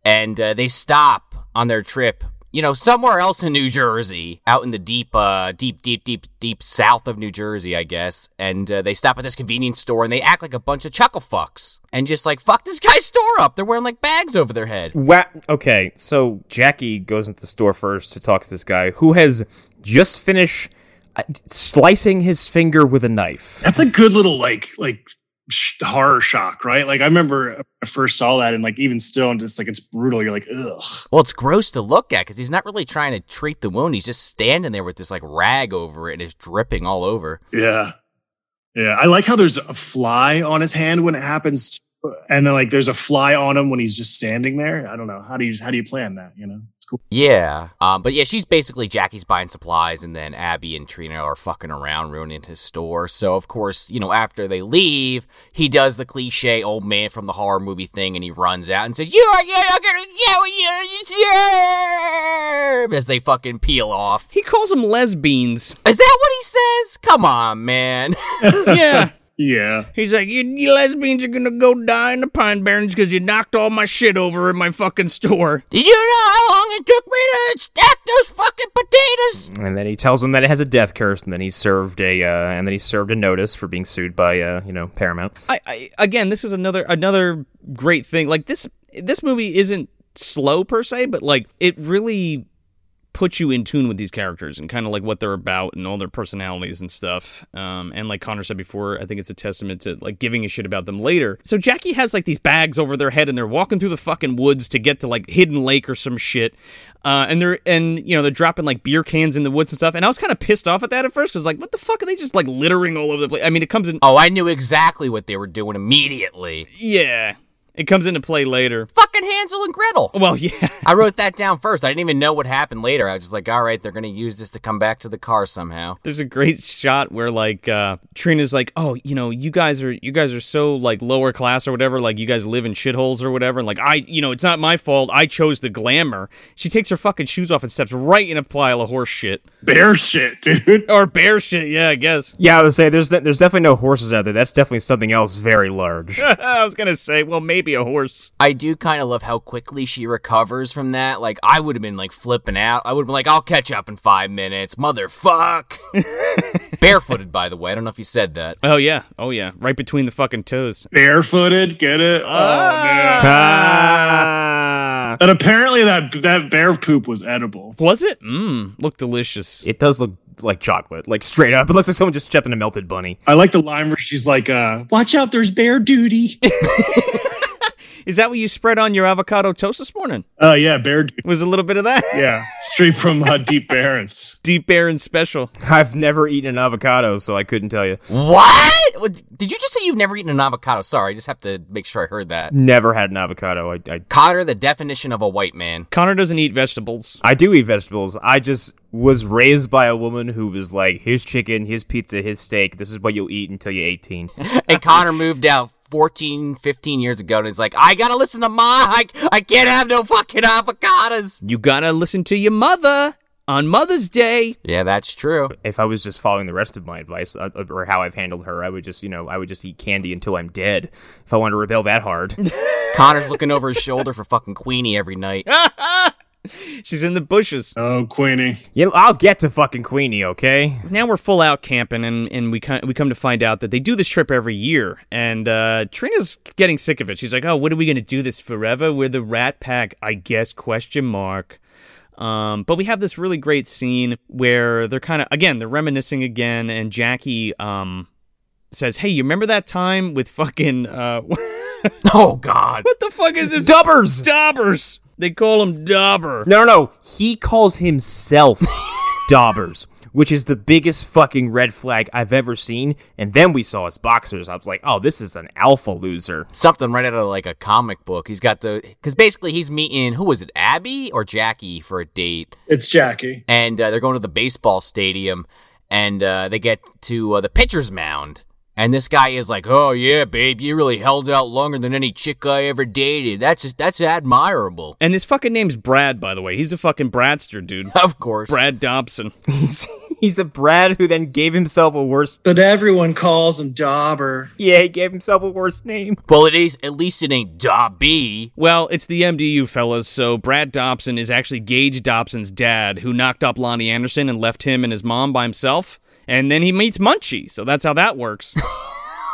and uh, they stop on their trip. You know, somewhere else in New Jersey, out in the deep, uh, deep, deep, deep, deep south of New Jersey, I guess. And uh, they stop at this convenience store and they act like a bunch of chuckle fucks and just like fuck this guy's store up. They're wearing like bags over their head. Wa- okay, so Jackie goes into the store first to talk to this guy who has just finished uh, slicing his finger with a knife. That's a good little like like sh- horror shock, right? Like I remember I first saw that and like even still, and just like it's brutal. You're like, ugh. Well, it's gross to look at because he's not really trying to treat the wound. He's just standing there with this like rag over it and it's dripping all over. Yeah. Yeah, I like how there's a fly on his hand when it happens, and then like there's a fly on him when he's just standing there. I don't know how do you how do you plan that? You know, it's cool. Yeah. Um, but yeah, she's basically Jackie's buying supplies, and then Abby and Trina are fucking around, ruining his store. So, of course, you know, after they leave, he does the cliche old man from the horror movie thing, and he runs out and says, You are not gonna get what you! As they fucking peel off. He calls them lesbians. Is that what he says? Come on, man. yeah. Yeah, He's like, you, you lesbians are gonna go die in the Pine Barrens because you knocked all my shit over in my fucking store. Did you know how long it took me to stack those fucking potatoes? And then he tells him that it has a death curse, and then he served a uh, and then he served a notice for being sued by uh, you know Paramount. I, I again, this is another another great thing. Like this, this movie isn't slow per se, but like it really puts you in tune with these characters and kind of like what they're about and all their personalities and stuff. Um, and like Connor said before, I think it's a testament to like giving a shit about them later. So Jackie has like these bags over their head and they're walking through the fucking woods to get to like Hidden Lake or some shit. Uh, and they're and you know they're dropping like beer cans in the woods and stuff. And I was kind of pissed off at that at first because like what the fuck are they just like littering all over the place? I mean, it comes in. Oh, I knew exactly what they were doing immediately. Yeah, it comes into play later. Fucking Hansel and Gretel. Well, yeah. I wrote that down first. I didn't even know what happened later. I was just like, all right, they're going to use this to come back to the car somehow. There's a great shot where like uh Trina's like, "Oh, you know, you guys are you guys are so like lower class or whatever, like you guys live in shitholes or whatever." And like, "I, you know, it's not my fault. I chose the glamour." She takes her fucking shoes off and steps right in a pile of horse shit. bear shit, dude. Or bear shit, yeah, I guess. Yeah, I would say there's there's definitely no horses out there. That's definitely something else very large. I was going to say, well, maybe a horse. I do kind of love how quickly she recovers from that. Like, I would have been like flipping out. I would have been like, I'll catch up in five minutes. Motherfuck. Barefooted, by the way. I don't know if you said that. Oh yeah. Oh yeah. Right between the fucking toes. Barefooted, get it? Oh man. Ah. And apparently that that bear poop was edible. Was it? Mmm, looked delicious. It does look like chocolate, like straight up. It looks like someone just stepped in a melted bunny. I like the line where she's like, uh, "Watch out, there's bear duty." Is that what you spread on your avocado toast this morning? Oh yeah, bear. Du- Was a little bit of that? yeah, straight from uh, Deep Barrens. Deep Bear and special. I've never eaten an avocado, so I couldn't tell you. What? What- Did you just say you've never eaten an avocado? Sorry, I just have to make sure I heard that. Never had an avocado. I, I Connor, the definition of a white man. Connor doesn't eat vegetables. I do eat vegetables. I just was raised by a woman who was like, "Here's chicken, here's pizza, here's steak. This is what you'll eat until you're 18." And Connor moved out 14, 15 years ago and he's like, I gotta listen to Ma. I, I can't have no fucking avocados. You gotta listen to your mother on Mother's Day. Yeah, that's true. if I was just following the rest of my advice uh, or how I've handled her, I would just, you know, I would just eat candy until I'm dead. If I wanted to rebel that hard, Connor's looking over his shoulder for fucking Queenie every night. She's in the bushes. Oh, Queenie. yeah, I'll get to fucking Queenie, okay? Now we're full out camping, and, and we kind we come to find out that they do this trip every year. And uh, Trina's getting sick of it. She's like, "Oh, what are we gonna do this forever? We're the Rat Pack, I guess?" Question mark. Um, but we have this really great scene where they're kind of again they're reminiscing again, and Jackie um says, "Hey, you remember that time with fucking uh, Oh, God. what the fuck is this? Dubbers! Daubers. They call him Dauber. No, no, no. He calls himself Daubers, which is the biggest fucking red flag I've ever seen. And then we saw his boxers. I was like, oh, this is an alpha loser. Something right out of like a comic book. He's got the. Because basically he's meeting, who was it, Abby or Jackie for a date? It's Jackie. And uh, they're going to the baseball stadium and uh, they get to uh, the pitcher's mound. And this guy is like, "Oh yeah, babe, you really held out longer than any chick I ever dated. That's that's admirable." And his fucking name's Brad, by the way. He's a fucking Bradster, dude. Of course, Brad Dobson. He's, he's a Brad who then gave himself a worse. But everyone calls him Dauber. Yeah, he gave himself a worse name. Well, it is. At least it ain't Dobby. Well, it's the MDU fellas, so Brad Dobson is actually Gage Dobson's dad, who knocked up Loni Anderson and left him and his mom by himself. And then he meets Munchie, so that's how that works.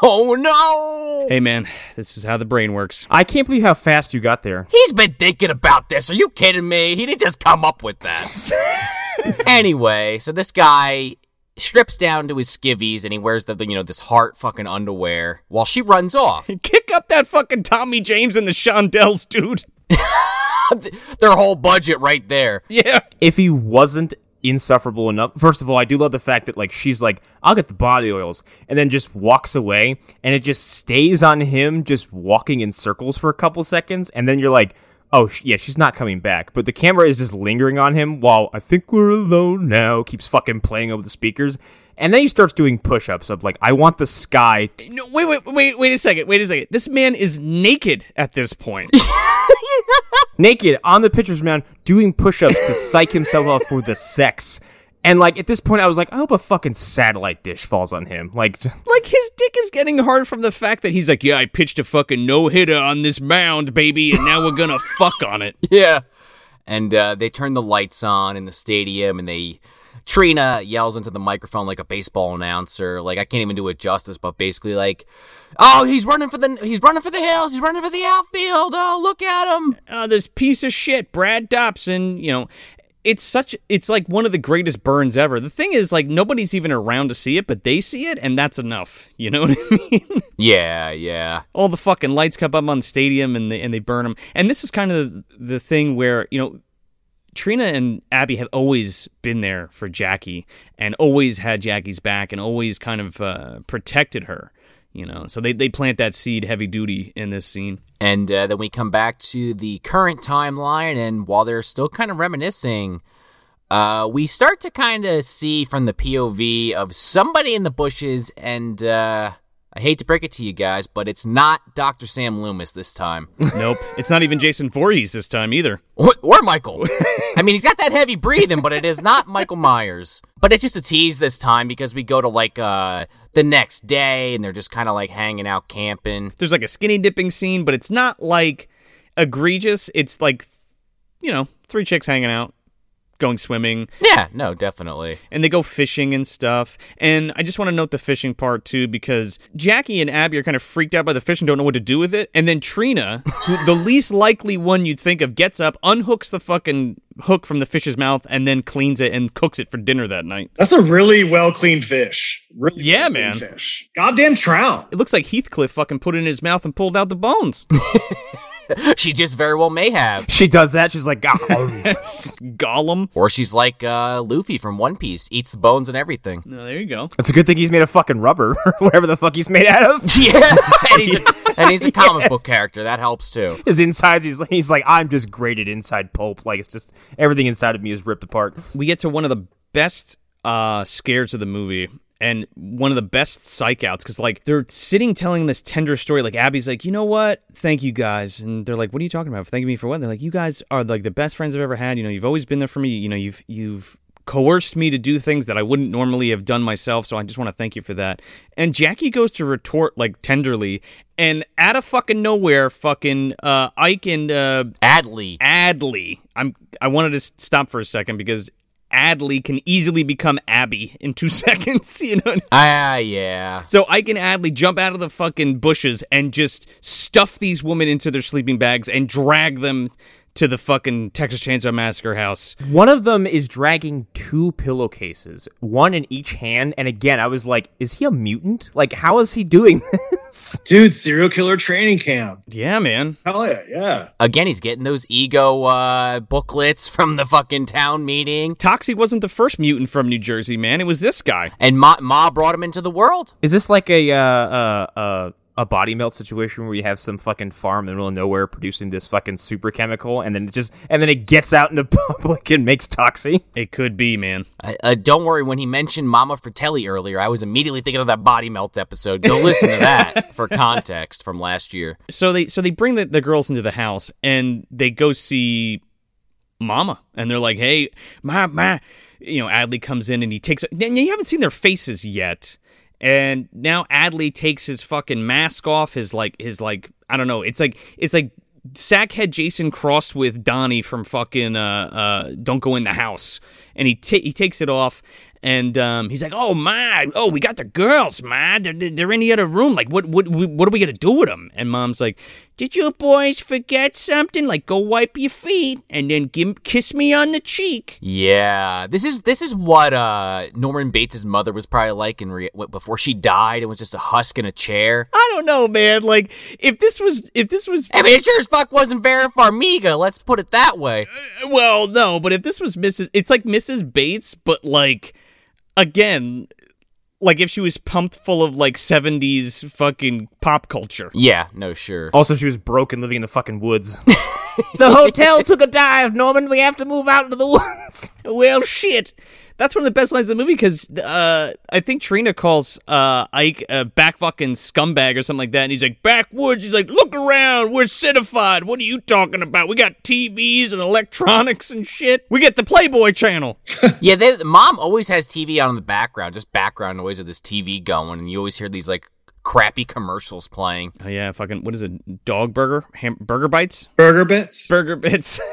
Oh no! hey man, this is how the brain works. I can't believe how fast you got there. He's been thinking about this. Are you kidding me? He didn't just come up with that. anyway, so this guy strips down to his skivvies and he wears the, the you know this heart fucking underwear while she runs off. Kick up that fucking Tommy James and the Shondells, dude. Their whole budget right there. Yeah. If he wasn't insufferable enough. First of all, I do love the fact that like she's like, I'll get the body oils, and then just walks away, and it just stays on him, just walking in circles for a couple seconds, and then you're like, oh sh- yeah, she's not coming back. But the camera is just lingering on him while I think we're alone now keeps fucking playing over the speakers. And then he starts doing push-ups of like, I want the sky. No, wait, wait, wait, wait a second. Wait a second. This man is naked at this point. naked on the pitcher's mound doing push-ups to psych himself up for the sex. And like at this point, I was like, I hope a fucking satellite dish falls on him. Like, like his dick is getting hard from the fact that he's like, yeah, I pitched a fucking no hitter on this mound, baby, and now we're gonna fuck on it. Yeah. And uh, they turn the lights on in the stadium, and they Trina yells into the microphone like a baseball announcer. Like I can't even do it justice, but basically like, "Oh, he's running for the he's running for the hills. He's running for the outfield. Oh, look at him!" Uh, this piece of shit, Brad Dobson. You know, it's such it's like one of the greatest burns ever. The thing is, like nobody's even around to see it, but they see it, and that's enough. You know what I mean? Yeah, yeah. All the fucking lights come up on the stadium, and they and they burn them. And this is kind of the thing where you know Trina and Abby have always been there for Jackie and always had Jackie's back and always kind of uh, protected her. You know, so they, they plant that seed heavy duty in this scene. And uh, then we come back to the current timeline, and while they're still kind of reminiscing, uh, we start to kind of see from the POV of somebody in the bushes, and uh, I hate to break it to you guys, but it's not Dr. Sam Loomis this time. Nope, it's not even Jason Voorhees this time either. Or, or Michael. I mean, he's got that heavy breathing, but it is not Michael Myers. But it's just a tease this time because we go to like uh, the next day and they're just kind of like hanging out camping. There's like a skinny dipping scene, but it's not like egregious. It's like, you know, three chicks hanging out, going swimming, Yeah, no, definitely. and they go fishing and stuff. And I just want to note the fishing part too, because Jackie and Abby are kind of freaked out by the fish and don't know what to do with it. And then Trina, who, the least likely one you'd think of, gets up, unhooks the fucking hook from the fish's mouth, and then cleans it and cooks it for dinner that night. That's a really well cleaned fish. Really Yeah, well-cleaned man. Fish. Goddamn trout. It looks like Heathcliff fucking put it in his mouth and pulled out the bones. She just very well may have. she does that. She's like, "Ah." Gollum. Or she's like uh, Luffy from One Piece, eats the bones and everything. No, there you go. it's a good thing he's made of fucking rubber, or whatever the fuck he's made out of. Yeah, and he's a, and he's a comic book character. That helps too. His insides, he's like, he's like, I'm just grated inside pulp. Like it's just everything inside of me is ripped apart. we get to one of the best uh scares of the movie and one of the best psych outs because like they're sitting telling this tender story like abby's like you know what? Thank you guys. And they're like what are you talking about? Thanking me for what? They're like you guys are like the best friends i've ever had. You know you've always been there for me. You know you've you've coerced me to do things that i wouldn't normally have done myself so i just want to thank you for that. And jackie goes to retort like tenderly and out of fucking nowhere fucking uh ike and uh Adley. Adley. I'm I wanted to stop for a second because Adley can easily become Abby in two seconds, you know. Ah, yeah. So Ike and Adley jump out of the fucking bushes and just stuff these women into their sleeping bags and drag them to the fucking Texas Chainsaw Massacre house. One of them is dragging two pillowcases, one in each hand. And again, I was like, is he a mutant? Like, how is he doing this? Dude, serial killer training camp. Yeah, man. Hell yeah, yeah. Again, he's getting those ego uh, booklets from the fucking town meeting. Toxie wasn't the first mutant from New Jersey, man. It was this guy. And Ma, Ma brought him into the world. Is this like a uh, uh, uh, a body melt situation where you have some fucking farm in the middle of nowhere producing this fucking super chemical, and then it just and then it gets out into public and makes toxie? It could be, man. Uh, uh, don't worry, when he mentioned Mama Fratelli earlier, I was immediately thinking of that body melt episode. Go listen to that for context from last year. so they so they bring the, the girls into the house and they go see mama and they're like hey my my." you know adley comes in and he takes and you haven't seen their faces yet and now adley takes his fucking mask off his like his like i don't know it's like it's like sackhead jason crossed with donnie from fucking uh uh don't go in the house. And he ta- he takes it off and um, he's like, "Oh my, oh we got the girls, man. They're, they're in the other room. Like, what what what are we gonna do with them?" And mom's like, "Did you boys forget something? Like, go wipe your feet and then give, kiss me on the cheek." Yeah, this is this is what uh, Norman Bates' mother was probably like in re- before she died. It was just a husk in a chair. I don't know, man. Like, if this was if this was I mean, it sure as fuck wasn't Vera Farmiga. Let's put it that way. well, no, but if this was Mrs. It's like Mrs. Bates, but like again, like if she was pumped full of like 70s fucking pop culture. Yeah, no, sure. Also, she was broken, living in the fucking woods. the hotel took a dive, Norman. We have to move out into the woods. Well, shit. That's one of the best lines of the movie because uh, I think Trina calls uh, Ike a back fucking scumbag or something like that. And he's like, backwoods. He's like, look around. We're certified. What are you talking about? We got TVs and electronics and shit. We get the Playboy channel. yeah, they, mom always has TV on in the background, just background noise of this TV going, and you always hear these like crappy commercials playing. Oh, yeah. Fucking, what is it? Dog burger? Ham- burger bites? Burger bits. Burger bits.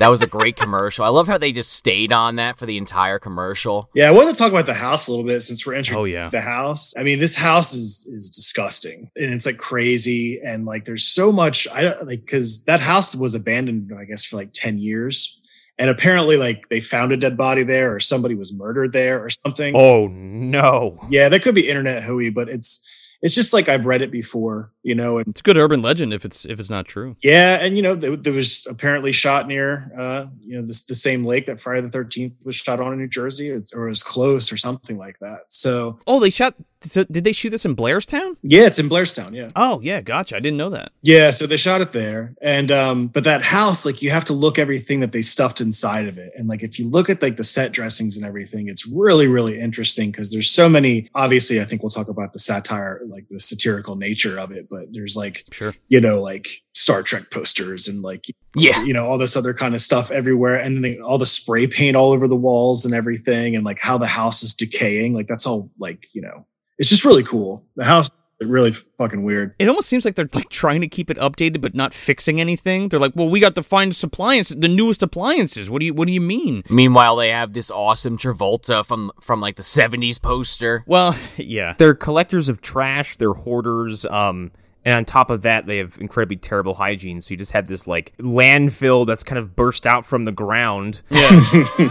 That was a great commercial. I love how they just stayed on that for the entire commercial. Yeah, I wanted to talk about the house a little bit since we're entering Oh, yeah. the house. I mean, this house is is disgusting and it's like crazy and like there's so much I don't- like because that house was abandoned, I guess, for like 10 years. And apparently, like they found a dead body there or somebody was murdered there or something. Oh no! Yeah, that could be internet hooey, but it's it's just like I've read it before, you know, and it's a good urban legend if it's if it's not true. yeah, and you know, there, there was apparently shot near, uh, you know, this the same lake that Friday the Thirteenth was shot on in New Jersey, or, or was close, or something like that. So Oh, they shot. So did they shoot this in Blairstown? yeah, it's in Blairstown. Yeah, Oh, yeah. Gotcha. I didn't know that. yeah. So they shot it there, and um, but that house, like, you have to look everything that they stuffed inside of it, and like if you look at like the set dressings and everything, it's really really interesting because there's so many. Obviously, I think we'll talk about the satire, like the satirical nature of it, but there's like Sure. you know, like Star Trek posters and like, Yeah. you know, all this other kind of stuff everywhere. And then all the spray paint all over the walls and everything. And like how the house is decaying. Like that's all like, you know, it's just really cool. The house really fucking weird. It almost seems like they're like trying to keep it updated but not fixing anything. They're like, "Well, we got the finest appliances, the newest appliances. What do you what do you mean?" Meanwhile, they have this awesome Travolta from from like the '70s poster. Well, yeah. They're collectors of trash. They're hoarders. Um, and on top of that, they have incredibly terrible hygiene. So you just have this like landfill that's kind of burst out from the ground. Yeah.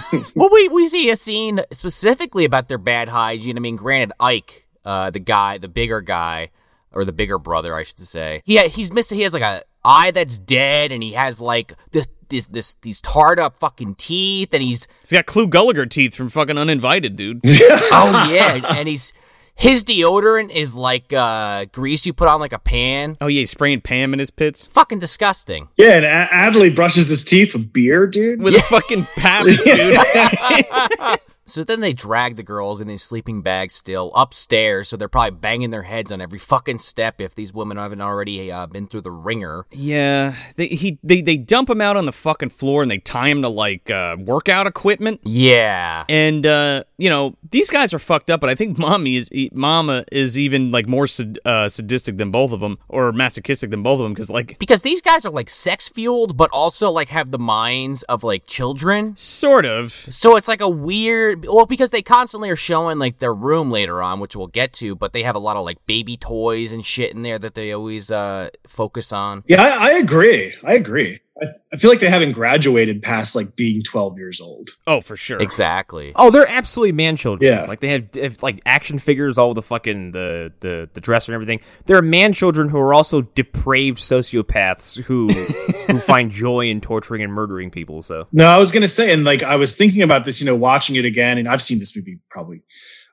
Well, we we see a scene specifically about their bad hygiene. I mean, granted, Ike, uh, the guy, the bigger guy, or the bigger brother, I should say. Yeah, he's missing. He has like a eye that's dead, and he has like this this, this these tarred up fucking teeth, and he's He's got Clu Gulager teeth from fucking Uninvited, dude. oh yeah, and he's his deodorant is like uh, grease you put on like a pan. oh yeah, he's spraying Pam in his pits Fucking disgusting. Yeah. And A- Adley brushes his teeth with beer, dude. with a fucking Pabst, dude. So then they drag the girls in these sleeping bags still upstairs. So they're probably banging their heads on every fucking step if these women haven't already uh, been through the ringer. yeah, they he they they dump him out on the fucking floor and they tie him to like uh, workout equipment. Yeah. And uh, you know these guys are fucked up, but I think mommy is mama is even like more sad, uh, sadistic than both of them, or masochistic than both of them, because like Because these guys are like sex fueled, but also like have the minds of like children. sort of. So it's like a weird. Well, because they constantly are showing like their room later on, which we'll get to, but they have a lot of like baby toys and shit in there that they always uh focus on. Yeah, I, I agree. I agree. I, I feel like they haven't graduated past like being 12 years old. Oh, for sure. Exactly. Oh, they're absolutely man children. Yeah. like they have if, like action figures, all the fucking the the the dresser and everything. They're man children who are also depraved sociopaths who who find joy in torturing and murdering people. So No, I was gonna say, and like I was thinking about this, you know, watching it again, and I've seen this movie probably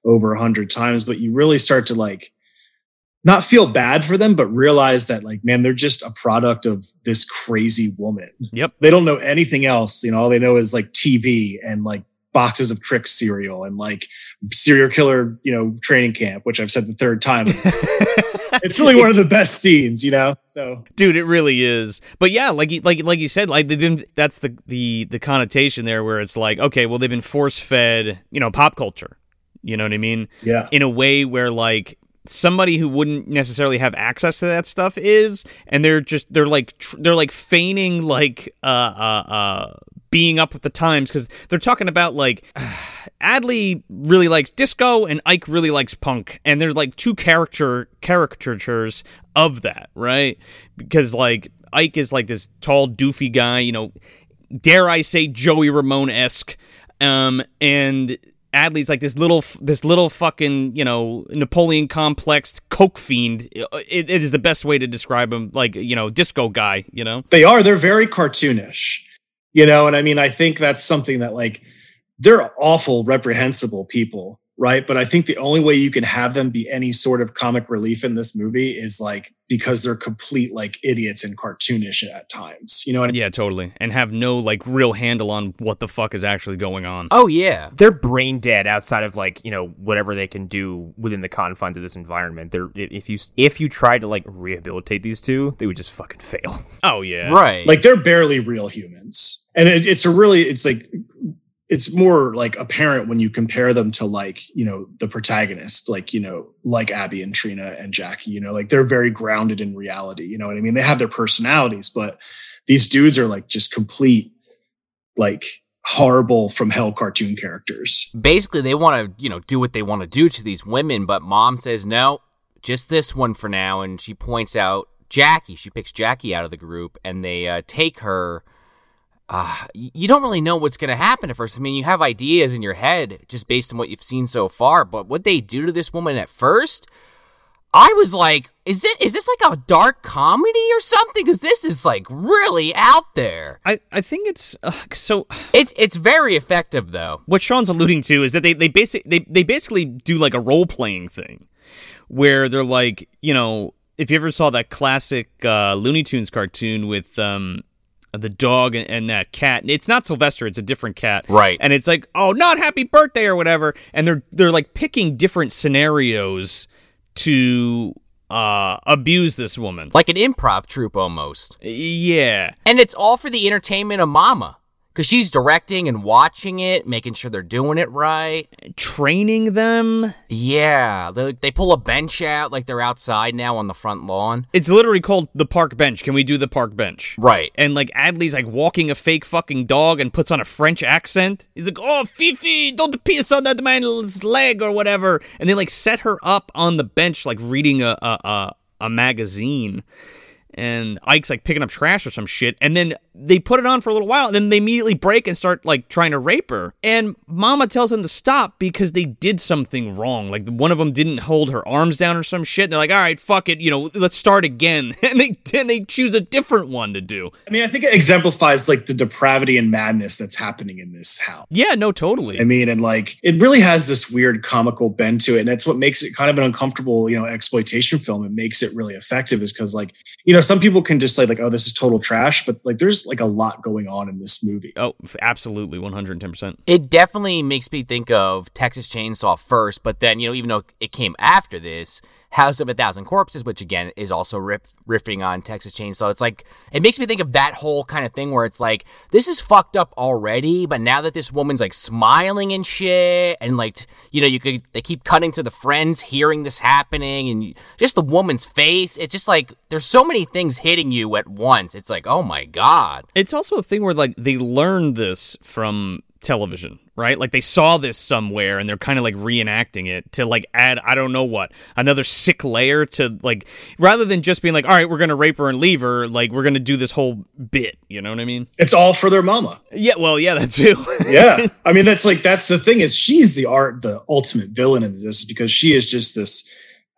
over a hundred times, but you really start to like not feel bad for them, but realize that like, man, they're just a product of this crazy woman. Yep. They don't know anything else. You know, all they know is like TV and like boxes of trick cereal and like serial killer, you know, training camp, which I've said the third time. it's really one of the best scenes, you know? So dude it really is but yeah like you- like like you said like they've been that's the the the connotation there where it's like okay well they've been force fed you know pop culture you know what i mean yeah. in a way where like somebody who wouldn't necessarily have access to that stuff is and they're just they're like tr- they're like feigning like uh uh uh being up with the times because they're talking about like Adley really likes disco and Ike really likes punk, and there's like two character caricatures of that, right? Because like Ike is like this tall, doofy guy, you know, dare I say Joey Ramone esque, um, and Adley's like this little, this little fucking, you know, Napoleon complexed coke fiend. Uh, it, it is the best way to describe him, like you know, disco guy. You know, they are. They're very cartoonish, you know, and I mean, I think that's something that like they're awful, reprehensible people, right? But I think the only way you can have them be any sort of comic relief in this movie is like because they're complete like idiots and cartoonish at times. You know what I mean? Yeah, totally. And have no like real handle on what the fuck is actually going on. Oh yeah. They're brain dead outside of like, you know, whatever they can do within the confines of this environment. They're if you if you tried to like rehabilitate these two, they would just fucking fail. Oh yeah. Right. Like they're barely real humans. And it, it's a really it's like it's more like apparent when you compare them to like you know the protagonist like you know like abby and trina and jackie you know like they're very grounded in reality you know what i mean? They have their personalities but these dudes are like just complete like horrible from hell cartoon characters. Basically they want to you know do what they want to do to these women but mom says no just this one for now and she points out jackie. She picks jackie out of the group and they uh, take her uh, you don't really know what's going to happen at first. I mean, you have ideas in your head just based on what you've seen so far, but what they do to this woman at first, I was like, is it is this like a dark comedy or something? Because this is like really out there. I, I think it's uh, so. It's it's very effective though. What Sean's alluding to is that they they basic they they basically do like a role playing thing, where they're like you know if you ever saw that classic uh, Looney Tunes cartoon with um the dog and, and, that cat. It's not Sylvester; it's a different cat. Right. And it's like, oh, not happy birthday or whatever. And they're they're like picking different scenarios to uh, abuse this woman, like an improv troupe almost. Yeah. And it's all for the entertainment of Mama because she's directing and watching it, making sure they're doing it right, training them. Yeah, they, they pull a bench out like they're outside now on the front lawn. It's literally called the park bench. Can we do the park bench? Right. And like Adley's like walking a fake fucking dog and puts on a French accent. He's like, "Oh, Fifi, don't piss on that man's leg or whatever." And they like set her up on the bench like reading a a, a, a magazine and Ike's like picking up trash or some shit. And then they put it on for a little while, and then they immediately break and start like trying to rape her. And Mama tells them to stop because they did something wrong. Like one of them didn't hold her arms down or some shit. And they're like, all right, fuck it, you know, let's start again. And they and they choose a different one to do. I mean, I think it exemplifies like the depravity and madness that's happening in this house. Yeah, no, totally. I mean, and like it really has this weird comical bend to it, and that's what makes it kind of an uncomfortable, you know, exploitation film. It makes it really effective, is because like you know some people can just say like, oh, this is total trash, but like there's like a lot going on in this movie. Oh, absolutely, 110%. It definitely makes me think of Texas Chainsaw first, but then, you know, even though it came after this, House of a Thousand Corpses, which again is also riff, riffing on Texas Chainsaw. It's like it makes me think of that whole kind of thing where it's like this is fucked up already, but now that this woman's like smiling and shit, and like you know you could they keep cutting to the friends hearing this happening, and just the woman's face. It's just like there's so many things hitting you at once. It's like oh my god. It's also a thing where like they learned this from television, right? Like they saw this somewhere and they're kind of like reenacting it to like add I don't know what another sick layer to like rather than just being like all right we're gonna rape her and leave her like we're gonna do this whole bit. You know what I mean? It's all for their mama. Yeah, well, yeah, that too. yeah, I mean that's like that's the thing is she's the art the ultimate villain in this because she is just this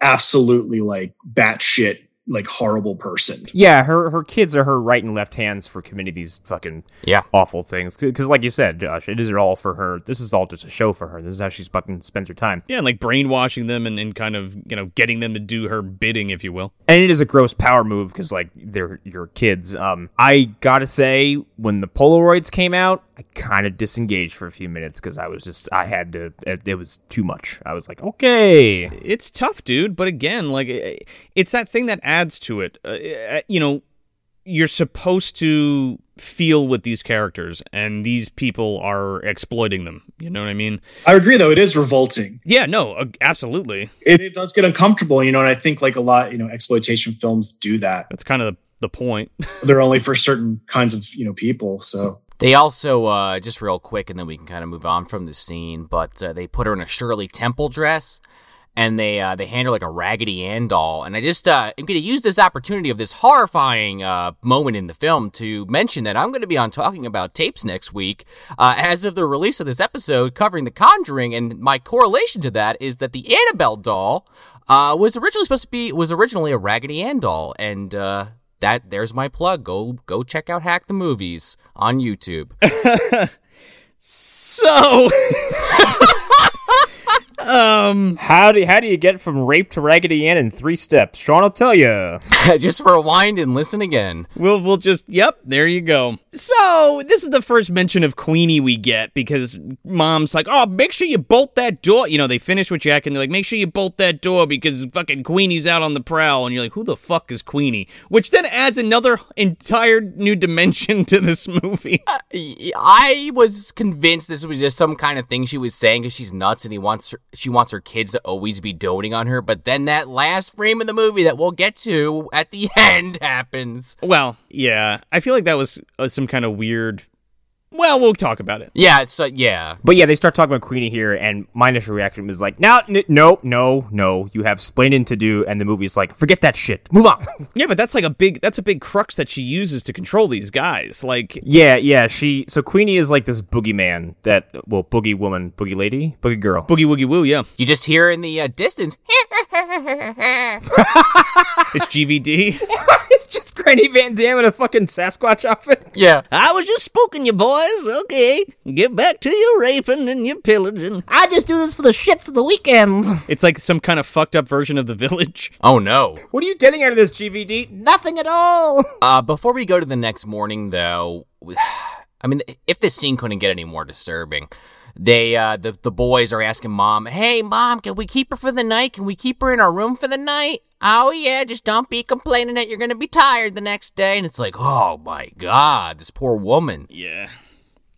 absolutely like batshit like horrible person. Yeah, her her kids are her right and left hands for committing these fucking yeah awful things. Because like you said, Josh, it is all for her. This is all just a show for her. This is how she's fucking spends her time. Yeah, and like brainwashing them and, and kind of you know getting them to do her bidding, if you will. And it is a gross power move because like they're your kids. Um, I gotta say, when the Polaroids came out, I kind of disengaged for a few minutes because I was just I had to. It, it, was too much. I was like, okay, it's tough, dude. But again, like it's that thing that adds to it. Uh, you know, you're supposed to feel with these characters, and these people are exploiting them. You know what I mean? I agree, though. It is revolting. Yeah, no, uh, absolutely. It, it does get uncomfortable, you know, and I think like a lot, you know, exploitation films do that. That's kind of the, the point. They're only for certain kinds of you know people, so They also, uh, just real quick, and then we can kind of move on from the scene, but uh, they put her in a Shirley Temple dress. And they uh, they hand her like a Raggedy Ann doll, and I just uh, am going to use this opportunity of this horrifying uh, moment in the film to mention that I'm going to be on talking about tapes next week, uh, as of the release of this episode covering The Conjuring, and my correlation to that is that the Annabelle doll uh, was originally supposed to be was originally a Raggedy Ann doll, and uh, that there's my plug. Go go check out Hack the Movies on YouTube. So, um, How do how do you get from rape to Raggedy Ann in three steps? Sean will tell you. just rewind and listen again. we'll we'll just yep, there you go. So this is the first mention of Queenie we get because mom's like, oh, make sure you bolt that door. You know, they finish with Jack and they're like, make sure you bolt that door because fucking Queenie's out on the prowl. And you're like, who the fuck is Queenie? Which then adds another entire new dimension to this movie. I was convinced this was just some kind of thing she was saying because she's nuts and he wants her, she wants her kids to always be doting on her. But then that last frame of the movie that we'll get to at the end happens. Well, yeah, I feel like that was uh, some kind of weird. Well, we'll talk about it. Yeah, it's uh, yeah. But yeah, they start talking about Queenie here, and my initial reaction was like, "No, n- no, no, no. You have splaining to do." And the movie's like, "Forget that shit. Move on." Yeah, but that's like a big that's a big crux that she uses to control these guys. Like yeah, yeah. She so Queenie is like this boogeyman that well, boogie woman, boogie lady, boogie girl. boogie woogie woo, yeah. You just hear in the uh, distance. It's GVD. it's just Granny Van Dam in a fucking Sasquatch outfit. yeah. I was just spooking you boys. Okay, get back to your raping and your pillaging. I just do this for the shits of the weekends. It's like some kind of fucked up version of the village. Oh no. What are you getting out of this GVD? Nothing at all. Uh, before we go to the next morning, though, I mean, if this scene couldn't get any more disturbing, they uh, the the boys are asking mom, "Hey, mom, can we keep her for the night? Can we keep her in our room for the night?" Oh yeah, just don't be complaining that you're gonna be tired the next day. And it's like, oh my god, this poor woman. Yeah.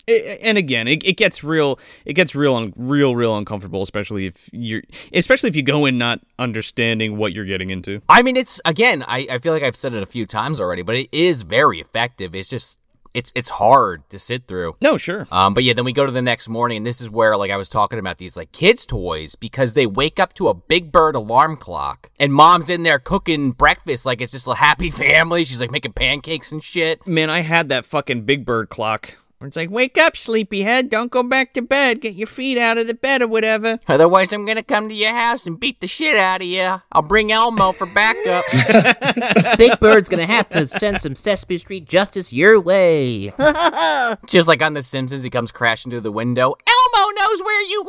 And again, it, it gets real. It gets real, un, real, real uncomfortable, especially if you're, especially if you go in not understanding what you're getting into. I mean, it's again, I, I feel like I've said it a few times already, but it is very effective. It's just it's it's hard to sit through. No, sure. Um, but yeah, then we go to the next morning, and this is where like I was talking about these like kids' toys because they wake up to a Big Bird alarm clock, and mom's in there cooking breakfast like it's just a happy family. She's like making pancakes and shit. Man, I had that fucking Big Bird clock. Where it's like, wake up, sleepyhead! Don't go back to bed. Get your feet out of the bed or whatever. Otherwise, I'm gonna come to your house and beat the shit out of you. I'll bring Elmo for backup. Big Bird's gonna have to send some Sesame Street justice your way. just like on The Simpsons, he comes crashing through the window. Elmo knows where you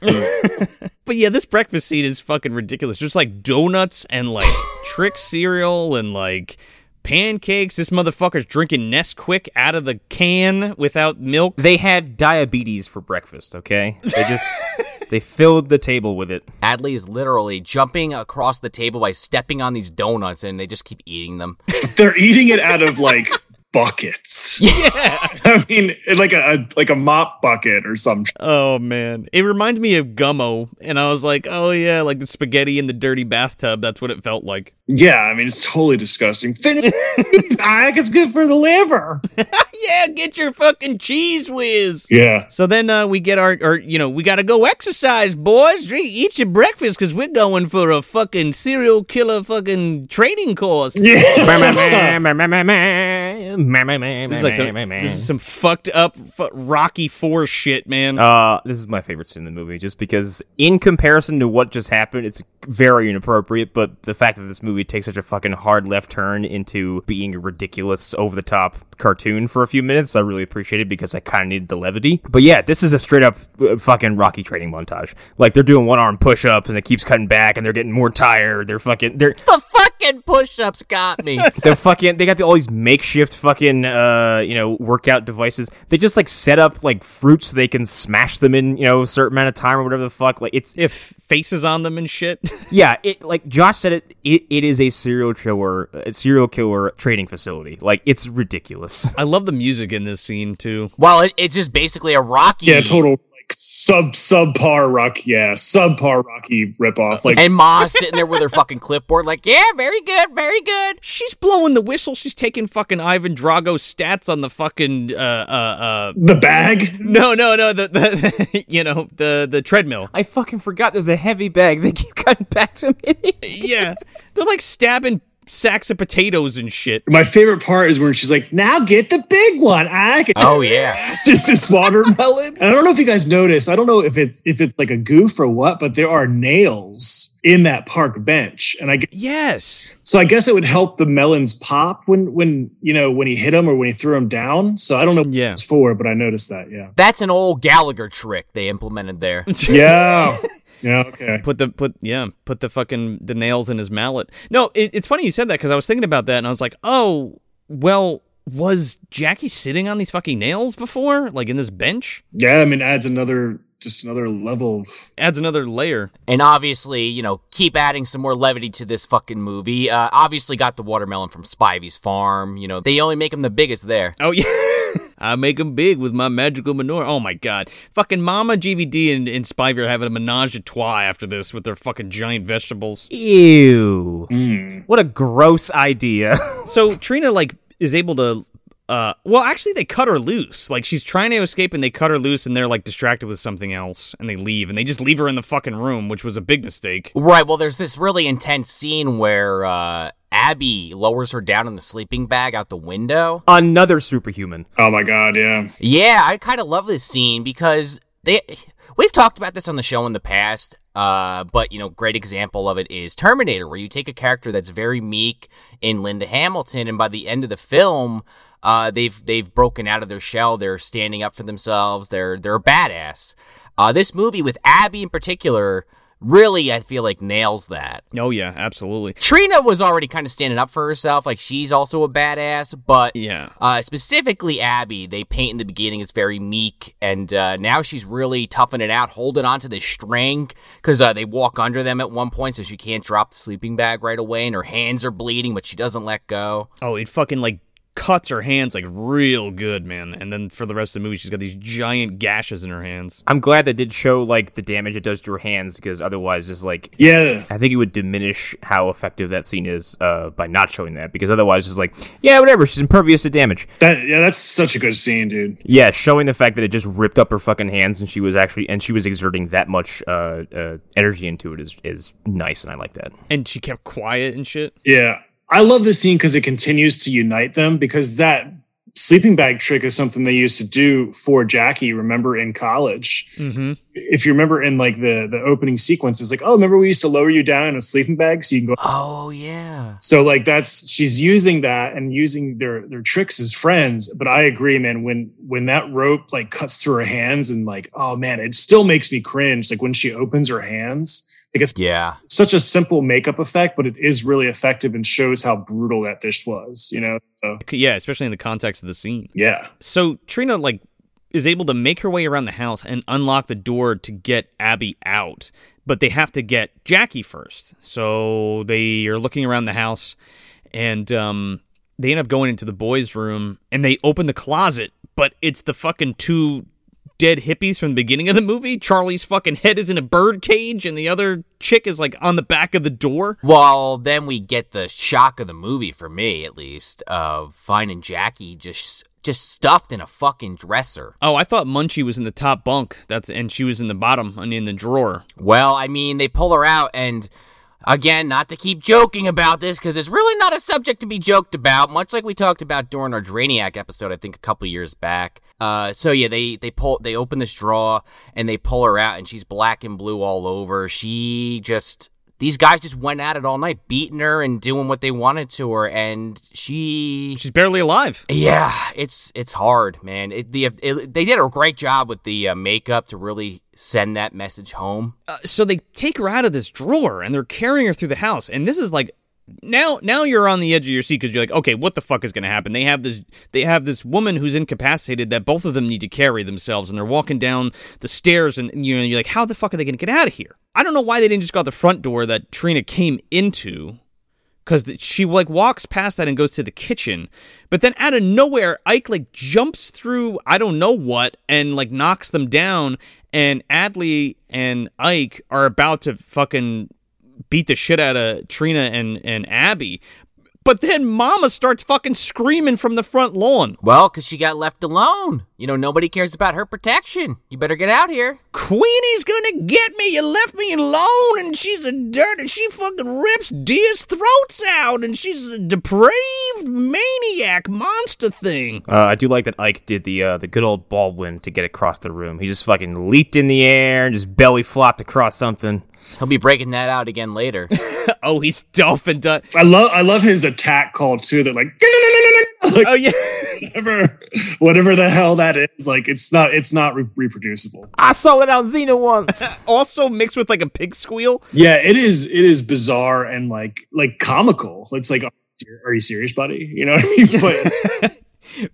live. But yeah, this breakfast scene is fucking ridiculous. Just like donuts and like trick cereal and like pancakes. This motherfucker's drinking Nesquik out of the can without milk. They had diabetes for breakfast. Okay, they just they filled the table with it. Adley is literally jumping across the table by stepping on these donuts, and they just keep eating them. They're eating it out of like buckets. Yeah. I mean, like a, like a mop bucket or some Oh man, it reminds me of Gummo, and I was like, oh yeah, like the spaghetti in the dirty bathtub. That's what it felt like. Yeah, I mean it's totally disgusting. Finish Zach, it's good for the liver. yeah, get your fucking cheese whiz. Yeah. So then uh, we get our, or you know, we gotta go exercise, boys. Drink, eat your breakfast, cause we're going for a fucking serial killer fucking training course. Yeah. This is like some, this is some fucked up fu- Rocky Four shit, man. Uh, this is my favorite scene in the movie, just because in comparison to what just happened, it's very inappropriate. But the fact that this movie takes such a fucking hard left turn into being ridiculous, over the top cartoon for a few minutes, I really appreciate it because I kind of needed the levity. But yeah, this is a straight up uh, fucking Rocky training montage. Like they're doing one arm push ups and it keeps cutting back, and they're getting more tired. They're fucking they're the fucking push-ups got me. they're fucking they got the, all these makeshift fucking uh you know workout devices they just like set up like fruits so they can smash them in you know a certain amount of time or whatever the fuck like it's if faces on them and shit. yeah it like josh said it it, it is a serial killer a serial killer training facility like it's ridiculous I love the music in this scene too. well, it, it's just basically a Rocky. Yeah, total like sub subpar rock, yeah, subpar Rocky ripoff. Like And Ma sitting there with her fucking clipboard, like, yeah, very good, very good. She's blowing the whistle. She's taking fucking Ivan Drago stats on the fucking uh uh uh. the bag. No, no, no. The the you know the the treadmill. I fucking forgot there's a heavy bag. They keep cutting back to me. Yeah, they're like stabbing sacks of potatoes and shit. My favorite part is when she's like, "Now get the big one." I can. Oh, yeah. It's just this watermelon. And I don't know if you guys noticed. I don't know if it's if it's like a goof or what, but there are nails in that park bench, and I gu- Yes. so I guess it would help the melons pop when when you know when he hit them or when he threw them down. So I don't know what Yeah. it's for, but I noticed that. Yeah. That's an old Gallagher trick they implemented there. Yeah. yeah. Okay. Put the put yeah put the fucking the nails in his mallet. No, it, it's funny you said that because I was thinking about that and I was like, oh well, was Jackie sitting on these fucking nails before, like in this bench? Yeah. I mean, adds another just another level of Adds another layer. And obviously, you know, keep adding some more levity to this fucking movie. Uh, obviously, got the watermelon from Spivey's farm. You know, they only make him the biggest there. Oh yeah. I make them big with my magical manure. Oh my god. Fucking Mama GVD and, and Spivey are having a menage a trois after this with their fucking giant vegetables. Ew. Mm. What a gross idea. So Trina like is able to uh well actually they cut her loose. Like she's trying to escape and they cut her loose and they're like distracted with something else and they leave and they just leave her in the fucking room, which was a big mistake. Right. Well, there's this really intense scene where uh, Abby lowers her down in the sleeping bag out the window. Another superhuman. Oh my god. Yeah. Yeah, I kind of love this scene because they we've talked about this on the show in the past. Uh, but you know, great example of it is Terminator, where you take a character that's very meek in Linda Hamilton, and by the end of the film, uh, they've they've broken out of their shell. They're standing up for themselves. They're they're a badass. Uh, this movie with Abby in particular really, I feel like nails that. Oh yeah, absolutely. Trina was already kind of standing up for herself, like she's also a badass, but Yeah. uh, specifically Abby, they paint in the beginning as very meek, and uh, now she's really toughing it out, holding onto this string because uh, they walk under them at one point, so she can't drop the sleeping bag right away, and her hands are bleeding, but she doesn't let go. Oh, it fucking like cuts her hands like real good, man. And then for the rest of the movie, she's got these giant gashes in her hands. I'm glad they did show like the damage it does to her hands because otherwise, it's like Yeah. I think it would diminish how effective that scene is uh, by not showing that because otherwise, it's like yeah, whatever. She's impervious to damage. That yeah. That's such a good scene, dude. Yeah, showing the fact that it just ripped up her fucking hands and she was actually and she was exerting that much uh, uh, energy into it is is nice and I like that. And she kept quiet and shit. Yeah. I love this scene because it continues to unite them because that sleeping bag trick is something they used to do for Jackie, remember in college. Mm-hmm. If you remember in like the the opening sequence, it's like, oh, remember we used to lower you down in a sleeping bag so you can go Oh yeah, so like that's she's using that and using their their tricks as friends. But I agree, man, when when that rope like cuts through her hands and like, oh man, it still makes me cringe. Like when she opens her hands. Like it's yeah. such a simple makeup effect, but it is really effective and shows how brutal that dish was, you know? So, Yeah, especially in the context of the scene. yeah. So Trina like is able to make her way around the house and unlock the door to get Abby out, but they have to get Jackie first. So they are looking around the house, and um, they end up going into the boys' room and they open the closet, but it's the fucking two dead hippies from the beginning of the movie. Charlie's fucking head is in a bird cage, and the other chick is like on the back of the door. Well, then we get the shock of the movie for me, at least, of finding Jackie just just stuffed in a fucking dresser. Oh, I thought Munchie was in the top bunk. That's and she was in the bottom and in the drawer. Well, I mean, they pull her out, and again, not to keep joking about this because it's really not a subject to be joked about, much like we talked about during our Drainiac episode, I think a couple years back. Uh, so yeah, they they pull they open this drawer and they pull her out, and she's black and blue all over. She just these guys just went at it all night, beating her and doing what they wanted to her, and she She's barely alive. yeah, it's it's hard, man. It, the it, they did a great job with the uh, makeup to really send that message home. Uh, so they take her out of this drawer and they're carrying her through the house and this is like now now you're on the edge of your seat because you're like okay what the fuck is going to happen? They have this they have this woman who's incapacitated that both of them need to carry themselves and they're walking down the stairs and you know you're like how the fuck are they going to get out of here? I don't know why they didn't just go out the front door that trina came into because she like walks past that and goes to the kitchen, but then out of nowhere, Ike like jumps through I don't know what and like knocks them down, and Adley and Ike are about to fucking beat the shit out of Trina and and Abby. But then Mama starts fucking screaming from the front lawn. Well, because she got left alone. You know, nobody cares about her protection. You better get out here. Queenie's gonna get me. You left me alone, and she's a dirt. And she fucking rips Dia's throats out, and she's a depraved maniac monster thing. Uh, I do like that Ike did the uh, the good old Baldwin to get across the room. He just fucking leaped in the air and just belly flopped across something. He'll be breaking that out again later. oh, he's dolphin done. I love I love his attack call too. That like, like Oh yeah. whatever whatever the hell that is. Like it's not it's not re- reproducible. I saw it on Xena once. also mixed with like a pig squeal. Yeah, it is it is bizarre and like like comical. It's like are you serious, buddy? You know what I mean? But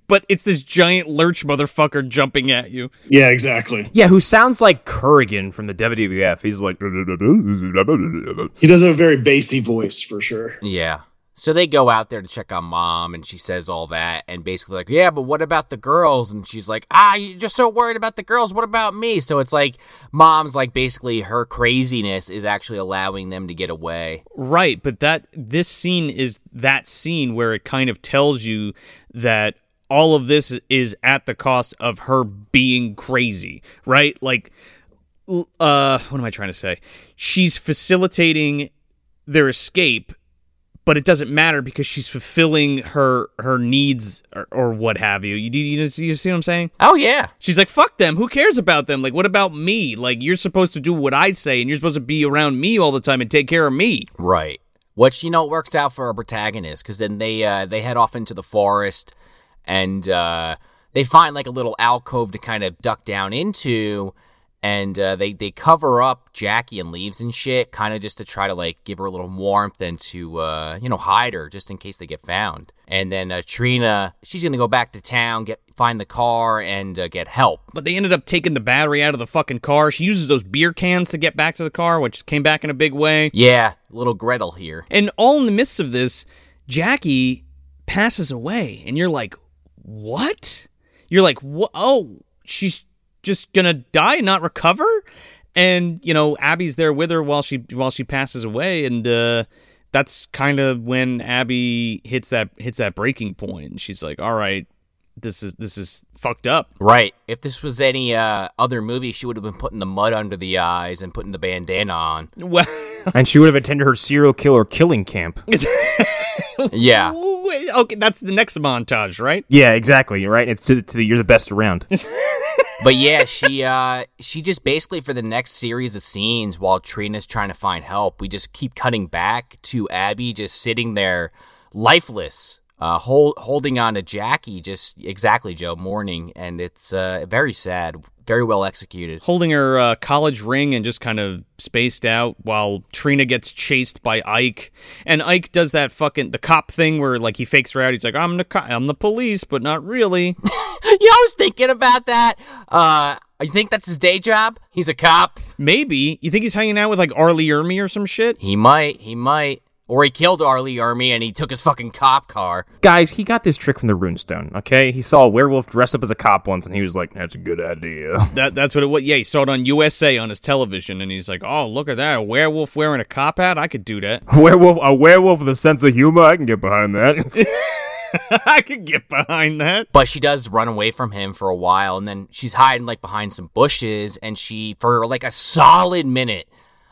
But it's this giant lurch motherfucker jumping at you. yeah, exactly. Yeah, who sounds like Kurrgan from the WWF. He's like, He does have a very bassy voice for sure. yeah. So they go out there to check on mom, and she says all that, and basically like, yeah, but what about the girls? And she's like, ah, you're just so worried about the girls. What about me? So it's like mom's like basically her craziness is actually allowing them to get away. Right, but that this scene is that scene where it kind of tells you that all of this is at the cost of her being crazy, right? Like uh what am I trying to say? She's facilitating their escape, but it doesn't matter because she's fulfilling her her needs or, or what have you. You do you, see- you see what I'm saying? Oh yeah, She's like, fuck them. Who cares about them? Like, what about me? Like, you're supposed to do what I say, and you're supposed to be around me all the time and take care of me. Right. Which you know works out for our protagonist because then they uh, they head off into the forest and uh, they find like a little alcove to kind of duck down into, and uh, they they cover up Jackie and leaves and shit, kind of just to try to like give her a little warmth and to uh, you know hide her just in case they get found. And then uh, Trina, she's gonna go back to town, get find the car and uh, get help. But they ended up taking the battery out of the fucking car. She uses those beer cans to get back to the car, which came back in a big way. Yeah, little Gretel here. And all in the midst of this, Jackie passes away, and you're like, what? You're like. Oh, she's just gonna die and not recover? And you know, Abby's there with her while she while she passes away, and uh, that's kind of when Abby hits that hits that breaking point. She's like, all right, this is this is fucked up. Right. If this was any uh, other movie, she would have been putting the mud under the eyes and putting the bandana on. Well, and she would have attended her serial killer killing camp. Yeah. wait, okay, that's the next montage, right? Yeah, exactly. Right. It's to, to the you're the best around. But yeah, she uh she just basically for the next series of scenes while Trina's trying to find help, we just keep cutting back to Abby just sitting there lifeless. Uh, hold, holding on to Jackie, just exactly Joe, mourning, and it's uh, very sad, very well executed. Holding her uh, college ring and just kind of spaced out while Trina gets chased by Ike, and Ike does that fucking the cop thing where like he fakes her out. He's like, "I'm the co- I'm the police," but not really. yeah, I was thinking about that. Uh, you think that's his day job? He's a cop. Maybe you think he's hanging out with like Arlie Ermy or some shit. He might, he might, or he killed R. Lee Ermey and he took his fucking cop car. Guys, he got this trick from the runestone, okay? He saw a werewolf dress up as a cop once and he was like, that's a good idea. That that's what it was. Yeah, he saw it on USA on his television, and he's like, "Oh, look at that! A werewolf wearing a cop hat. I could do that. werewolf, a werewolf with a sense of humor, I can get behind that. I could get behind that." But she does run away from him for a while, and then she's hiding like behind some bushes, and she for like a solid minute.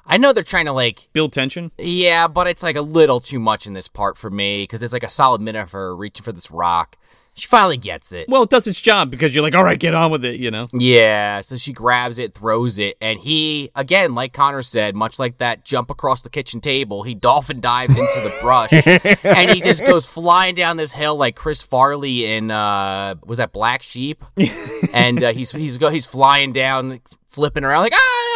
I know they're trying to like, Build tension. yeah, but it's like a little too much in this part for me because it's like a solid minute of her reaching for this rock. She finally gets it. Well, it does its job because you're like, "All right, get on with it," you know. Yeah, so she grabs it, throws it, and he, again, like Connor said, much like that jump across the kitchen table, he dolphin dives into the brush, and he just goes flying down this hill like Chris Farley in, uh, was that Black Sheep? and uh, he's he's go he's flying down, flipping around like ah,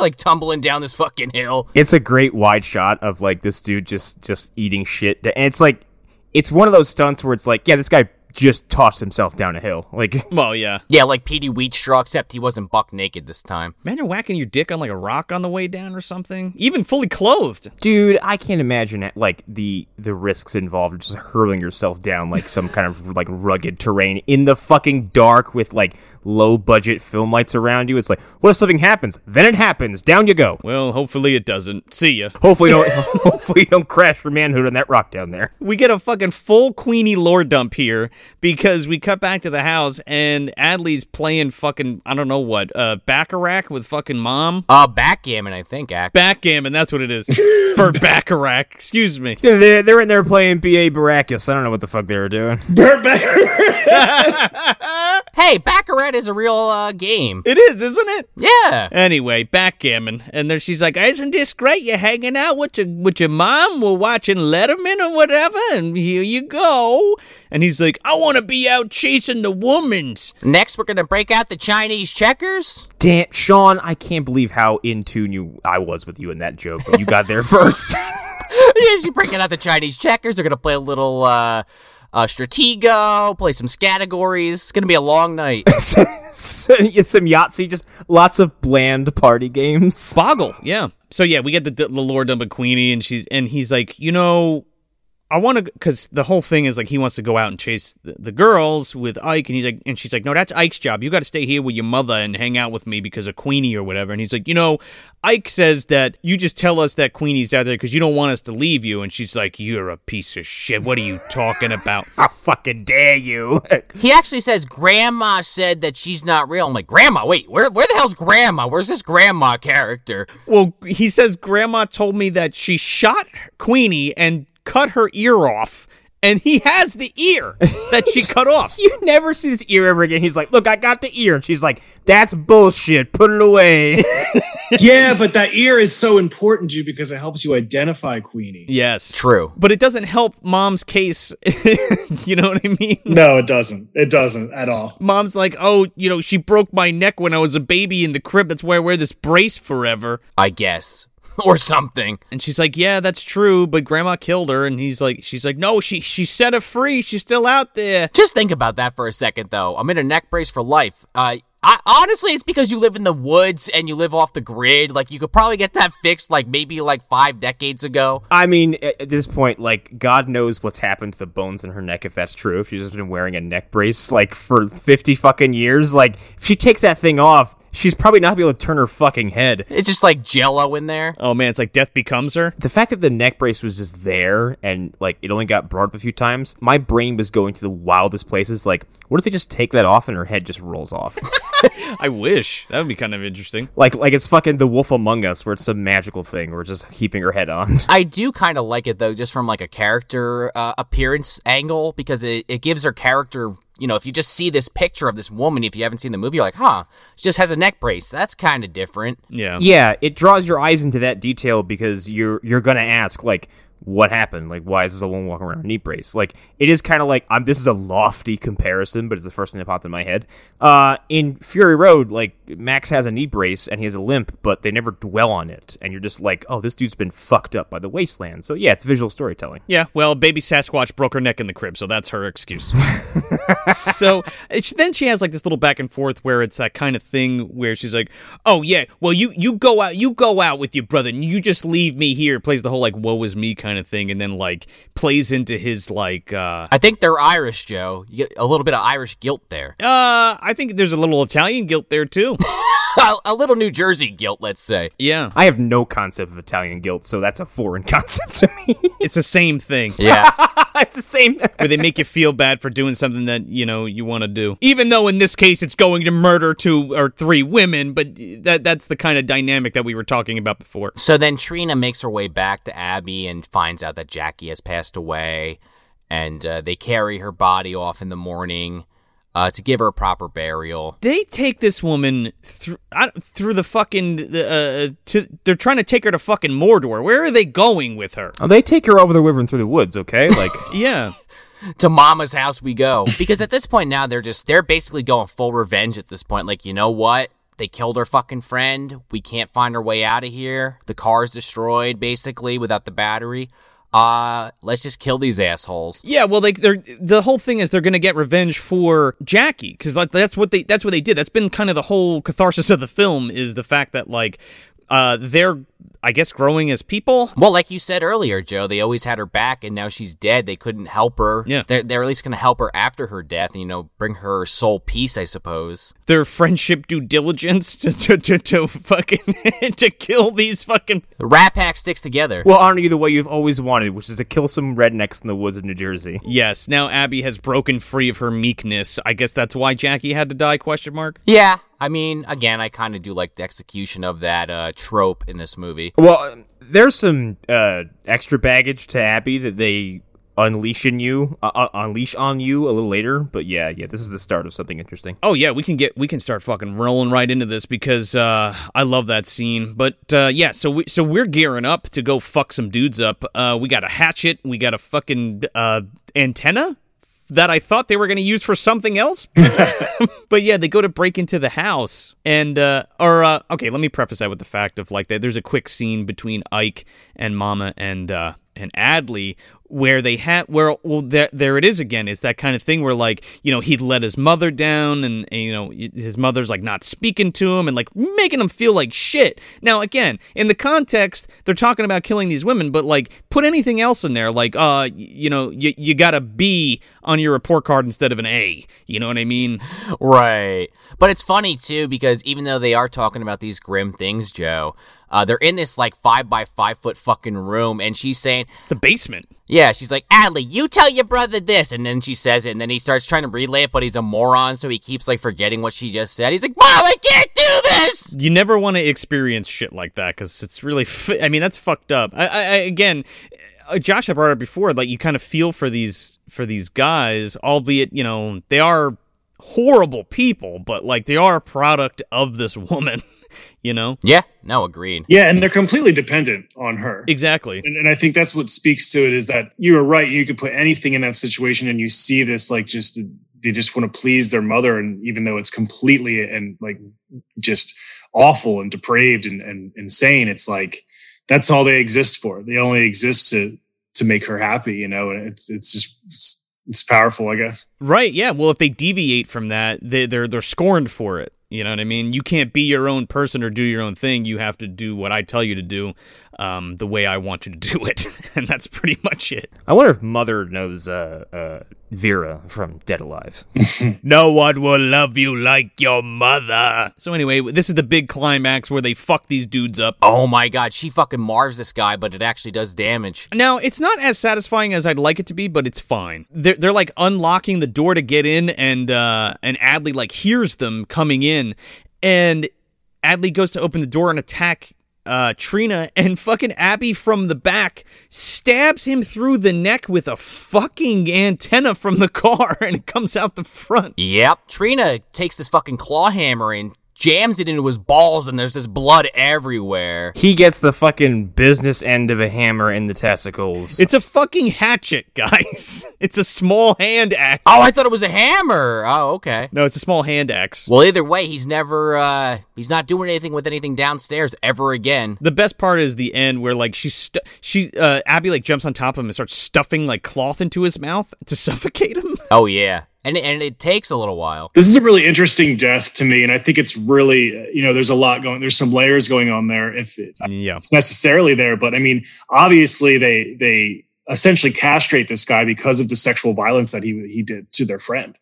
like tumbling down this fucking hill. it's a great wide shot of like this dude just just eating shit. And it's like it's one of those stunts where it's like, yeah, this guy just tossed himself down a hill. Like Well, yeah. Yeah, like Petey Wheatstraw, except he wasn't buck naked this time. Imagine whacking your dick on like a rock on the way down or something. Even fully clothed. dude, I can't imagine it, like the the risks involved just hurling yourself down like some kind of like rugged terrain in the fucking dark with like low budget film lights around you. It's like, what if something happens? Then it happens. Down you go. Well, hopefully it doesn't. See ya. Hopefully you don't hopefully you don't crash for manhood on that rock down there. We get a fucking full Queenie lore dump here because we cut back to the house and Adley's playing fucking I don't know what uh Baccarat with fucking mom. Uh, backgammon, I think, act. Backgammon, that's what it is. For Baccarat, excuse me. They're, they're in there playing B.A. Baracus. I don't know what the fuck they were doing. Burt Hey, Baccarat is a real uh, game. It is, isn't it? Yeah. Anyway, backgammon, and then she's like, "Isn't this great? You're hanging out with your with your mom. We're watching Letterman or whatever, and here you go." And he's like, "I want to be out chasing the womans." Next, we're gonna break out the Chinese checkers. Damn, Sean, I can't believe how in tune you I was with you in that joke. But you got there first. yeah, she's breaking out the Chinese checkers. They're gonna play a little uh, uh, Stratego, play some categories. It's gonna be a long night. some, some Yahtzee, just lots of bland party games. Boggle, yeah. So yeah, we get the the Lord Dumba Queenie, and she's and he's like, you know, I want to because the whole thing is like he wants to go out and chase the, the girls with Ike, and he's like, and she's like, no, that's Ike's job. You got to stay here with your mother and hang out with me because of Queenie or whatever. And he's like, you know, Ike says that you just tell us that Queenie's out there because you don't want us to leave you. And she's like, you're a piece of shit. What are you talking about? How fucking dare you? he actually says Grandma said that she's not real. I'm like, Grandma, wait, where where the hell's Grandma? Where's this Grandma character? well, he says Grandma told me that she shot Queenie and cut her ear off. And he has the ear that she cut off. you never see this ear ever again. He's like, look, I got the ear. And she's like, that's bullshit. Put it away. yeah, but that ear is so important to you because it helps you identify Queenie. Yes. True. But it doesn't help mom's case. you know what I mean? No, it doesn't. It doesn't at all. Mom's like, oh, you know, she broke my neck when I was a baby in the crib. That's why I wear this brace forever. I guess. Or something. And she's like, yeah, that's true, but grandma killed her. And he's like, she's like, no, she she set her free. She's still out there. Just think about that for a second, though. I'm in a neck brace for life. Uh, I, honestly, it's because you live in the woods and you live off the grid. Like, you could probably get that fixed, like, maybe like five decades ago. I mean, at, at this point, like, God knows what's happened to the bones in her neck if that's true. If she's just been wearing a neck brace, like, for 50 fucking years. Like, if she takes that thing off, she's probably not be able to turn her fucking head. It's just like jello in there. Oh man, it's like death becomes her. The fact that the neck brace was just there and, like, it only got brought up a few times, my brain was going to the wildest places. Like, what if they just take that off and her head just rolls off? I wish that would be kind of interesting. like, like it's fucking the Wolf Among Us, where it's some magical thing, where it's just keeping her head on. I do kind of like it though, just from like a character uh, appearance angle, because it, it gives her character. You know, if you just see this picture of this woman, if you haven't seen the movie, you're like, huh, she just has a neck brace. That's kind of different. Yeah. yeah, it draws your eyes into that detail because you're you're gonna ask like, what happened? Like, why is this a woman walking around a knee brace? Like, it is kind of like um, this is a lofty comparison, but it's the first thing that popped in my head. Uh, in Fury Road, like Max has a knee brace and he has a limp, but they never dwell on it, and you're just like, oh, this dude's been fucked up by the wasteland. So yeah, it's visual storytelling. Yeah, well, baby Sasquatch broke her neck in the crib, so that's her excuse. so then she has like this little back and forth where it's that kind of thing where she's like, "Oh yeah, well you you go out, you go out with your brother, and you just leave me here." Plays the whole like "woe is me" kind of thing, and then like plays into his like, uh, I think they're Irish, Joe. You get a little bit of Irish guilt there. uh, I think there's a little Italian guilt there too. a, a little New Jersey guilt, let's say. Yeah, I have no concept of Italian guilt, so that's a foreign concept to me. it's the same thing. Yeah. it's the same. where they make you feel bad for doing something that you know you want to do even though in this case it's going to murder two or three women but that that's the kind of dynamic that we were talking about before So then Trina makes her way back to Abby and finds out that Jackie has passed away, and uh, they carry her body off in the morning uh, to give her a proper burial. they take this woman through through the fucking uh, to they're trying to take her to fucking Mordor where are they going with her Oh, they take her over the river and through the woods, okay? Like, yeah To Mama's house we go. Because at this point now they're just they're basically going full revenge at this point. Like, you know what? They killed our fucking friend. We can't find our way out of here. The car's destroyed basically without the battery. Uh, let's just kill these assholes. Yeah, well, they they're the whole thing is they're to get revenge for Jackie because like that's what they that's what they did. That's been kind of the whole catharsis of the film is the fact that like uh they're I guess growing as people. Well, like you said earlier, Joe, they always had her back, and now she's dead. They couldn't help her. Yeah. they're, they're at least going to help her after her death. You know, bring her soul peace, I suppose. Their friendship due diligence to to, to, to fucking to kill these fucking The Rat Pack sticks together. We'll honor you the way you've always wanted, which is to kill some rednecks in the woods of New Jersey. Yes, now Abby has broken free of her meekness. I guess that's why Jackie had to die question mark. yeah, I mean, again, I kind of do like the execution of that uh, trope in this movie. Well, um, there's some uh, extra baggage to Abby that they unleash in you, uh, uh, unleash on you a little later. But yeah, yeah, this is the start of something interesting. Oh yeah, we can get we can start fucking rolling right into this because uh, I love that scene. But uh, yeah, so we so we're gearing up to go fuck some dudes up. Uh, we got a hatchet, we got a fucking uh, antenna that I thought they were going to use for something else. but yeah, they go to break into the house and uh or uh okay, let me preface that with the fact of like that there's a quick scene between Ike and Mama and uh and Adley where they had where well there there it is again. It's that kind of thing where like you know he'd let his mother down and, and you know his mother's like not speaking to him and like making him feel like shit. Now again in the context they're talking about killing these women but like put anything else in there. Like uh you know you, you got a b on your report card instead of an a. You know what i mean? Right. But it's funny too because even though they are talking about these grim things, Joe, uh, they're in this like five by five foot fucking room, and she's saying, it's a basement "Yeah," she's like, "Adley, you tell your brother this," and then she says it, and then he starts trying to relay it, but he's a moron, so he keeps like forgetting what she just said. He's like, "Mom, I can't do this." you never want to experience shit like that because it's really f- i mean that's fucked up I, I, I again uh, josh i brought it up before like you kind of feel for these for these guys albeit you know they are horrible people but like they are a product of this woman you know Yeah, no, agreed. Yeah, and they're completely dependent on her. exactly And, and I think that's what speaks to it is that you were right. You could put anything in that situation, and you see this like just they just want to please their mother, and even though it's completely and like just awful and depraved and, and insane, it's like that's all they exist for. They only exist to to make her happy, you know. And it's it's just it's, it's powerful, I guess. right yeah well if they deviate from that they, they're they're scorned for it you know what i mean? You can't be your own person or do your own thing. You have to do what i tell you to do um, the way i want you to do it and that's pretty much it I wonder if Mother knows uh, uh, Vera from Dead Alive. No one will love you like your mother. So anyway, this is the big climax where they fuck these dudes up. Oh my god, she fucking marves this guy, but it actually does damage. Now, it's not as satisfying as I'd like it to be, but it's fine. They're, they're like unlocking the door to get in, and uh, and Adley like hears them coming in, and Adley goes to open the door and attack uh, Trina, and fucking Abby from the back stabs him through the neck with a fucking antenna from the car, and it comes out the front. Yep. Trina takes this fucking claw hammer and jams it into his balls, and there's this blood everywhere. He gets the fucking business end of a hammer in the testicles. It's a fucking hatchet, guys. It's a small hand axe. Oh, I thought it was a hammer. Oh, okay. No, it's a small hand axe. Well, either way, he's never, uh, he's not doing anything with anything downstairs ever again. The best part is the end where like she stu- she uh Abby like jumps on top of him and starts stuffing like cloth into his mouth to suffocate him. Oh, yeah. And, and it takes a little while. This is a really interesting death to me, and I think it's really uh, you know there's a lot going. There's some layers going on there. If it, yeah. it's necessarily there, but I mean, obviously they they essentially castrate this guy because of the sexual violence that he he did to their friend.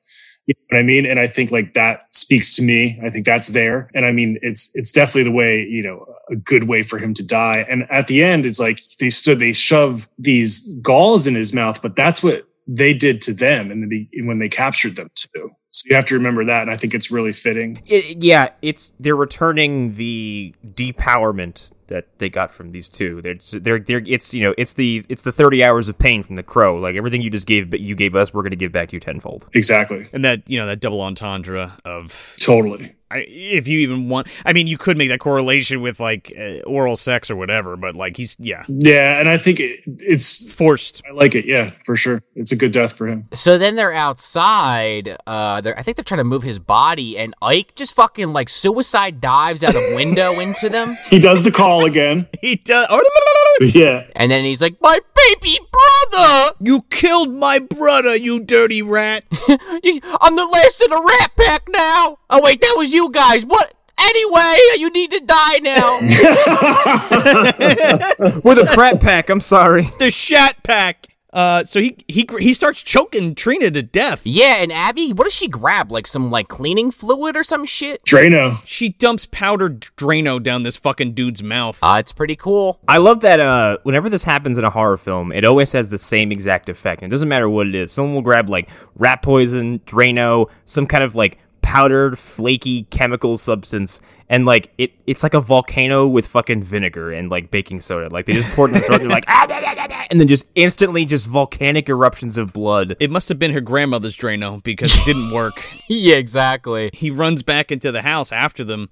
You know what I mean? And I think like that speaks to me. I think that's there. And I mean, it's it's definitely the way you know a good way for him to die. And at the end, it's like they stood, they shove these galls in his mouth, but that's what they did to them in the when they captured them too. So you have to remember that, and I think it's really fitting. It- yeah, it's they're returning the depowerment that they got from these two. They're, they're, they're it's you know it's the it's the thirty hours of pain from the crow. Like everything you just gave, but you gave us, we're going to give back to you tenfold. Exactly, And that you know that double entendre of totally. I, if you even want. I mean, you could make that correlation with like uh, oral sex or whatever, but like he's yeah Yeah, and I think it, it's forced. I like it. Yeah, for sure. It's a good death for him. So then they're outside. Uh, they're, I think they're trying to move his body, and Ike just fucking like suicide dives out of window into them. He does the call again. He does. Yeah, And then he's like, My baby brother! You killed my brother, you dirty rat. You- I'm the last of the rat pack now! Oh, wait, that was you guys. What? Anyway, you need to die now. We're the crap pack. I'm sorry. the Shat Pack. Uh, so he he he starts choking Trina to death. yeah, and Abby, what does she grab? Like some like cleaning fluid or some shit? Drano. She dumps powdered Drano down this fucking dude's mouth. Uh, it's pretty cool. I love that. Uh, whenever this happens in a horror film, it always has the same exact effect. And it doesn't matter what it is. Someone will grab like rat poison, Drano, some kind of like powdered, flaky chemical substance, and like it, it's like a volcano with fucking vinegar and like baking soda. Like they just pour it in the throat. They're like, ah, da, da, da, da," and then just instantly just volcanic eruptions of blood. It must have been her grandmother's Drano because it didn't work. Yeah, exactly. he runs back into the house after them,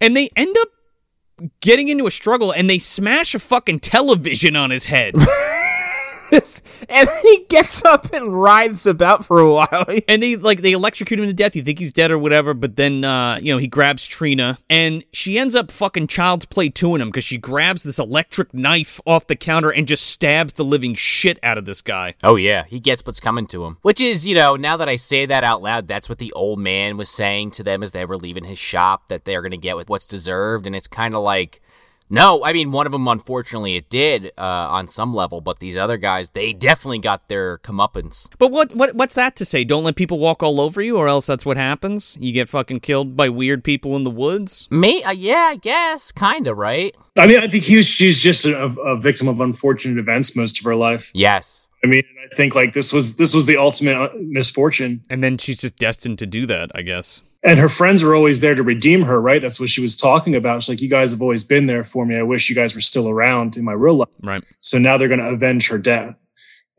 and they end up getting into a struggle, and they smash a fucking television on his head. and then he gets up and writhes about for a while. and they like they electrocute him to death. You think he's dead or whatever, but then uh, you know he grabs Trina, and she ends up fucking child's play toing him because she grabs this electric knife off the counter and just stabs the living shit out of this guy. Oh yeah, he gets what's coming to him. Which is, you know, now that I say that out loud, that's what the old man was saying to them as they were leaving his shop that they're going to get with what's deserved and it's kind of like no, I mean one of them unfortunately it did uh, on some level, but these other guys they definitely got their comeuppance. But what what what's that to say? Don't let people walk all over you, or else that's what happens. You get fucking killed by weird people in the woods. Me, uh, yeah, I guess, kind of, right? I mean, I think he was. She's just a, a victim of unfortunate events most of her life. Yes. I mean, I think like this was this was the ultimate uh, misfortune, And then she's just destined to do that, I guess. And her friends were always there to redeem her. Right? That's what she was talking about. She's like, "You guys have always been there for me. I wish you guys were still around in my real life." Right. So now they're going to avenge her death.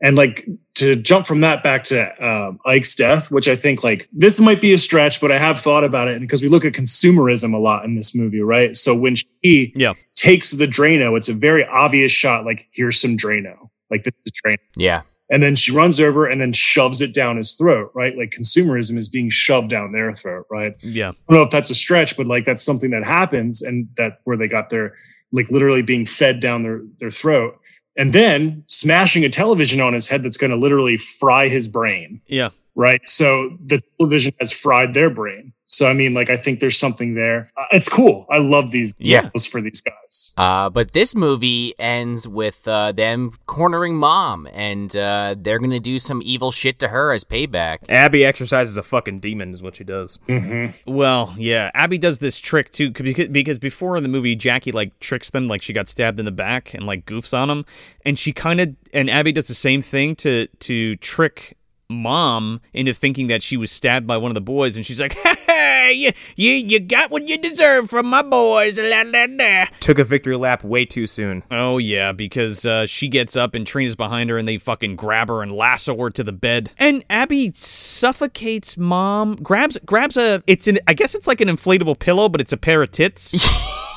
And like to jump from that back to um, Ike's death, which I think like this might be a stretch, but I have thought about it because we look at consumerism a lot in this movie, right? So when she Yeah. takes the Drano, it's a very obvious shot. Like here's some Drano, like this is Drano, Yeah. And then she runs over and then shoves it down his throat, right? Like consumerism is being shoved down their throat, right? Yeah. I don't know if that's a stretch, but like that's something that happens and that where they got their like literally being fed down their their throat. And then smashing a television on his head that's going to literally fry his brain, Yeah. Right? So the television has fried their brain. So I mean, like I think there's something there. Uh, it's cool. I love these Yeah. videos for these guys. Uh, but this movie ends with uh, them cornering mom, and uh, they're gonna do some evil shit to her as payback. Abby exercises a fucking demon, is what she does. Mm-hmm. Well, yeah. Abby does this trick too because because before in the movie, Jackie like tricks them, like she got stabbed in the back and like goofs on them, and she kind of and Abby does the same thing to to trick mom into thinking that she was stabbed by one of the boys, and she's like, "Hey, you you you got what you deserve from my boys." La, la, la. Took a victory lap way too soon. Oh yeah, because uh, she gets up and Trina's behind her, and they fucking grab her and lasso her to the bed. And Abby suffocates mom, grabs grabs a. It's an. I guess it's like an inflatable pillow, but it's a pair of tits.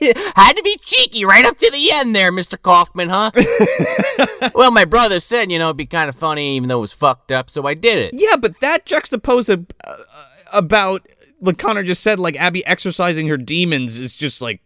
Had to be cheeky right up to the end there, Mr. Kaufman, huh? well, my brother said, you know, it'd be kind of funny even though it was fucked up, so I did it. yeah, but that juxtaposed uh, uh, about like Connor just said, like Abby exercising her demons is just like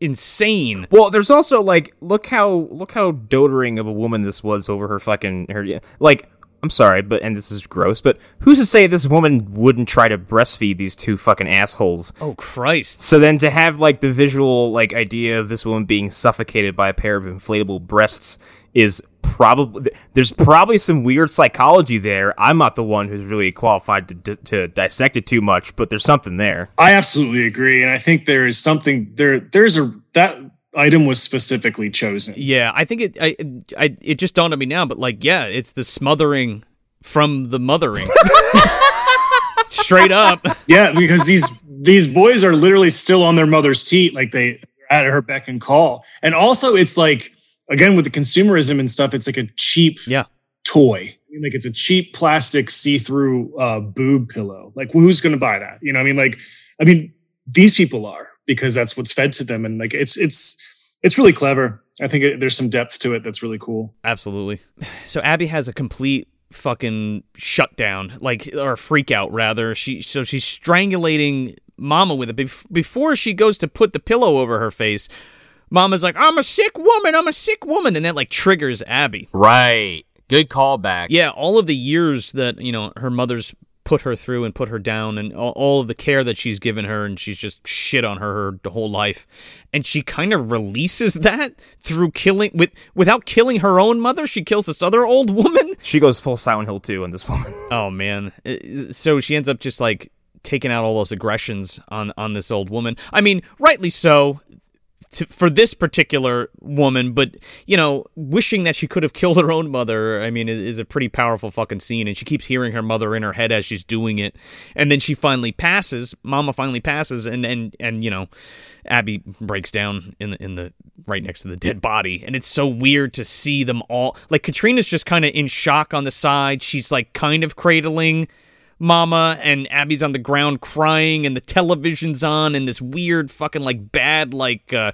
insane. Well, there's also like look how look how doting of a woman this was over her fucking her like I'm sorry, but and this is gross, but who's to say this woman wouldn't try to breastfeed these two fucking assholes? Oh Christ! So then to have like the visual like idea of this woman being suffocated by a pair of inflatable breasts is probably there's probably some weird psychology there. I'm not the one who's really qualified to d- to dissect it too much, but there's something there. I absolutely agree, and I think there is something there. There's a that item was specifically chosen. Yeah, I think it. I, I it just dawned on me now, but like, yeah, it's the smothering from the mothering. Straight up. Yeah, because these these boys are literally still on their mother's teat, like they at her beck and call. And also, it's like again with the consumerism and stuff, it's like a cheap Yeah. toy. I mean, like it's a cheap plastic see-through uh, boob pillow. Like who's going to buy that? You know, I mean, like I mean, these people are because that's what's fed to them, and like it's it's it's really clever. I think it, there's some depth to it that's really cool. Absolutely. So Abby has a complete fucking shutdown, like or a freak out rather. She so she's strangulating Mama with it Bef- before she goes to put the pillow over her face. Mama's like, I'm a sick woman, I'm a sick woman. And that like triggers Abby. Right. Good callback. Yeah, all of the years that, you know, her mother's put her through and put her down and all, all of the care that she's given her and she's just shit on her her whole life. And she kind of releases that through killing with without killing her own mother. She kills this other old woman. She goes full Silent Hill 2 on this one. oh man. Uh, so she ends up just like taking out all those aggressions on on this old woman. I mean rightly so to, for this particular woman, but you know, wishing that she could have killed her own mother. I mean, is, is a pretty powerful fucking scene, and she keeps hearing her mother in her head as she's doing it, and then she finally passes. Mama finally passes, and and and you know, Abby breaks down in the in the right next to the dead body, and it's so weird to see them all. Like Katrina's just kind of in shock on the side. She's like kind of cradling mama and abby's on the ground crying and the television's on and this weird fucking like bad like uh,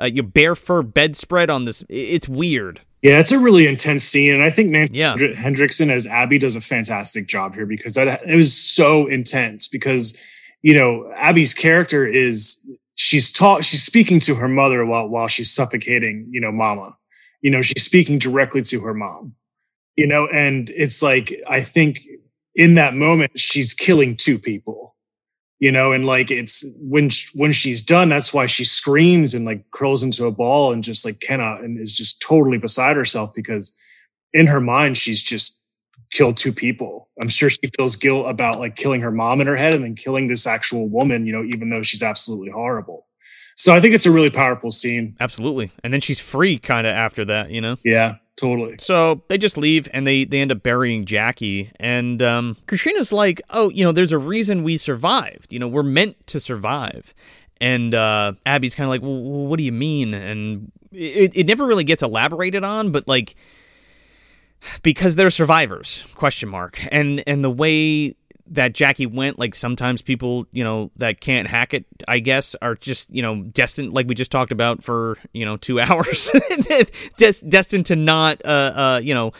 uh your bear fur bedspread on this it's weird Yeah, it's a really intense scene, and I think Nancy Yeah. Hendrickson as Abby does a fantastic job here because that it was so intense. Because you know Abby's character is she's taught she's speaking to her mother while while she's suffocating, you know, Mama. You know, she's speaking directly to her mom. You know, and it's like I think in that moment she's killing two people. You know, and like it's when when she's done, that's why she screams and like curls into a ball and just like cannot and is just totally beside herself because in her mind she's just killed two people. I'm sure she feels guilt about like killing her mom in her head and then killing this actual woman, you know, even though she's absolutely horrible. So I think it's a really powerful scene. absolutely and then she's free kind of after that you know Yeah, totally. so they just leave and they they end up burying jackie and um katrina's like oh you know there's a reason we survived. You know we're meant to survive. And uh abby's kind of like well what do you mean? And it, it never really gets elaborated on but like because they're survivors question mark. And and the way that Jackie went like sometimes people you know that can't hack it I guess are just you know destined like we just talked about for you know 2 hours Des- destined to not uh uh you know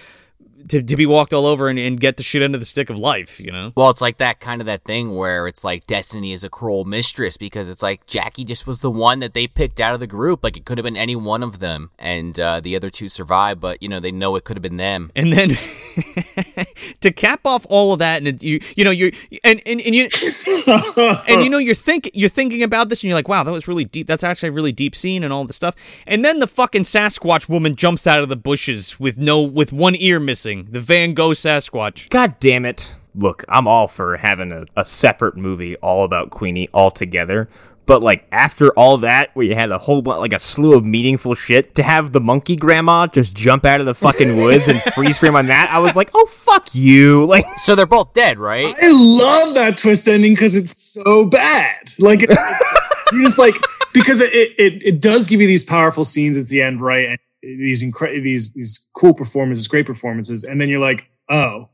to, to be walked all over and, and get the shit under the stick of life you know Well, it's like that kind of that thing where it's like destiny is a cruel mistress because it's like Jackie just was the one that they picked out of the group. Like it could have been any one of them, and uh, the other two survived, but you know they know it could have been them. and then to cap off all of that and you you know you're and and, and you and you know you're think you're thinking about this and you're like wow that was really deep that's actually a really deep scene and all this stuff and then the fucking sasquatch woman jumps out of the bushes with no with one ear missing the van gogh sasquatch God damn it. Look, I'm all for having a, a separate movie all about Queenie altogether. But like after all that, where you had a whole bunch, like a slew of meaningful shit, to have the monkey grandma just jump out of the fucking woods and freeze frame on that, I was like, oh fuck you! Like, So they're both dead, right? I love that twist ending because it's so bad. Like it's, you're just like because it, it it does give you these powerful scenes at the end, right? And these incre- these these cool performances, great performances, and then you're like, oh,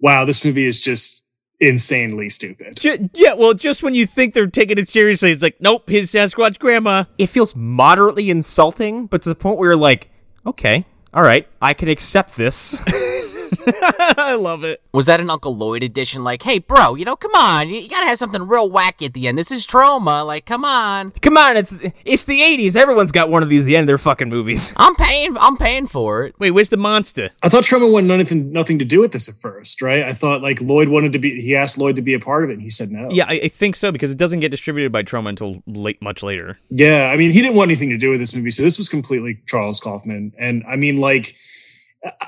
wow, this movie is just insanely stupid. Ju- yeah well just when you think they're taking it seriously it's like nope his sasquatch grandma it feels moderately insulting, but to the point where you're like, okay, all right, I can accept this. i love it Was that an Uncle Lloyd edition? Like, hey, bro, you know, come on, you, you gotta have something real wacky at the end. This is Troma. Like, come on, Come on, it's it's the '80s. Everyone's got one of these at the end of their fucking movies. I'm paying. I'm paying for it. wait where's the monster I thought Troma wanted nothing nothing to do with this at first, right? I thought like Lloyd wanted to be. He asked Lloyd to be a part of it, and he said no. yeah I, I think so because it doesn't get distributed by Troma until late much later Yeah, I mean, he didn't want anything to do with this movie, so this was completely Charles Kaufman. And I mean, like,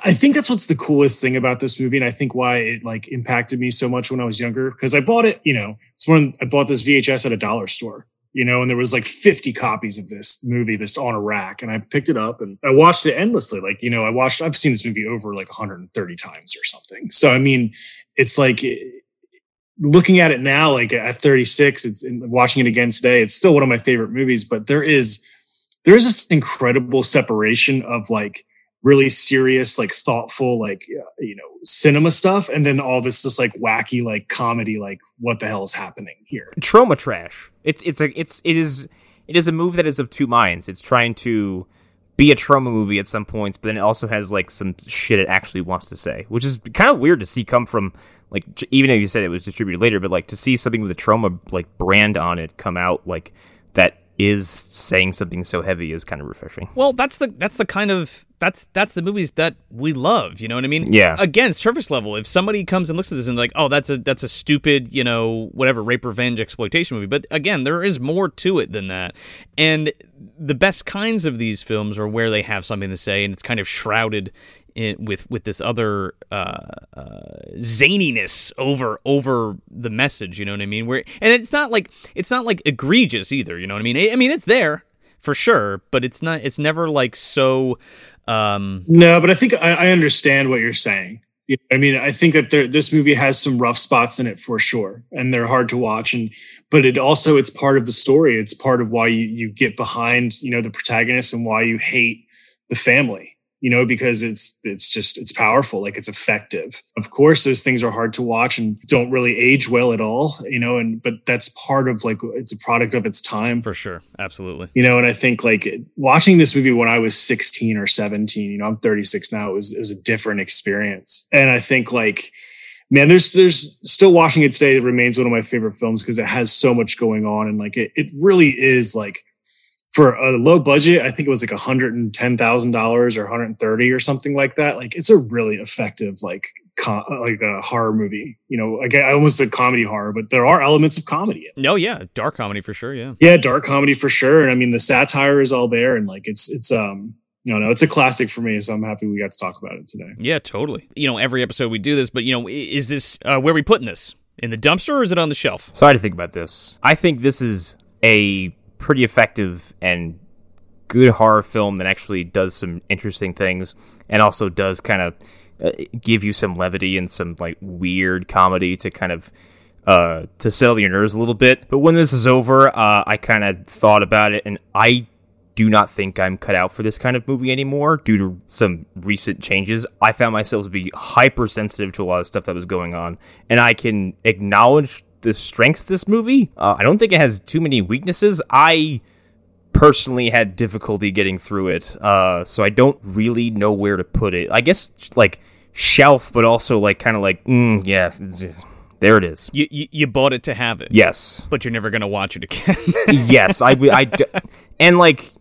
I think that's what's the coolest thing about this movie, and I think why it like impacted me so much when I was younger because I bought it. You know, it's when I bought this VHS at a dollar store. You know, and there was like 50 copies of this movie that's on a rack, and I picked it up and I watched it endlessly. Like, you know, I watched, I've seen this movie over like 130 times or something. So, I mean, it's like looking at it now, like at 36, it's watching it again today. It's still one of my favorite movies, but there is there is this incredible separation of like really serious, like thoughtful, like uh, you know, cinema stuff, and then all this just like wacky, like comedy, like what the hell is happening here? Troma trash. It's it's a it's it is it is a move that is of two minds. It's trying to be a Troma movie at some points, but then it also has like some shit it actually wants to say, which is kind of weird to see come from like even if you said it was distributed later, but like to see something with a Troma like brand on it come out like that is saying something so heavy is kind of refreshing. Well, that's the that's the kind of that's that's the movies that we love. You know what I mean? Yeah. Again, surface level. If somebody comes and looks at this and like, oh, that's a that's a stupid, you know, whatever rape revenge exploitation movie. But again, there is more to it than that. And the best kinds of these films are where they have something to say, and it's kind of shrouded in, with with this other uh, uh, zaniness over over the message. You know what I mean? Where and it's not like it's not like egregious either. You know what I mean? I mean, it's there for sure, but it's not. It's never like so. Um, No, but I think I, I understand what you're saying. You know, I mean, I think that there, this movie has some rough spots in it for sure, and they're hard to watch. And but it also it's part of the story. It's part of why you you get behind you know the protagonist and why you hate the family. You know, because it's it's just it's powerful, like it's effective. Of course, those things are hard to watch and don't really age well at all. You know, and but that's part of like it's a product of its time for sure, absolutely. you know and i think like watching this movie when i was 16 or 17 you know i'm 36 now it was it was a different experience and i think like man there's there's still watching it today it remains one of my favorite films because it has so much going on and like it, it really is like for a low budget i think it was like $110000 or 130 or something like that like it's a really effective like co- like a horror movie you know like i almost said comedy horror but there are elements of comedy in it. No, yeah, dark comedy for sure. Yeah. Yeah, dark comedy for sure. And I mean, the satire is all there, and like it's it's um no no it's a classic for me. So I'm happy we got to talk about it today. Yeah, totally. You know, every episode we do this, but you know, is this uh, where we putting this in the dumpster or is it on the shelf? So I had to think about this. I think this is a pretty effective and good horror film that actually does some interesting things and also does kind of uh, give you some levity and some like weird comedy to kind of uh to settle your nerves a little bit. But when this is over, uh I kind of thought about it and I do not think I'm cut out for this kind of movie anymore due to some recent changes. I found myself to be hypersensitive to a lot of stuff that was going on, and I can acknowledge the strengths of this movie. Uh, I don't think it has too many weaknesses. I personally had difficulty getting through it, uh, so I don't really know where to put it. I guess like shelf, but also like kind of like mm, yeah, there it is. You, you you bought it to have it. Yes, But you're never gonna watch it again. yes, I, I d- and like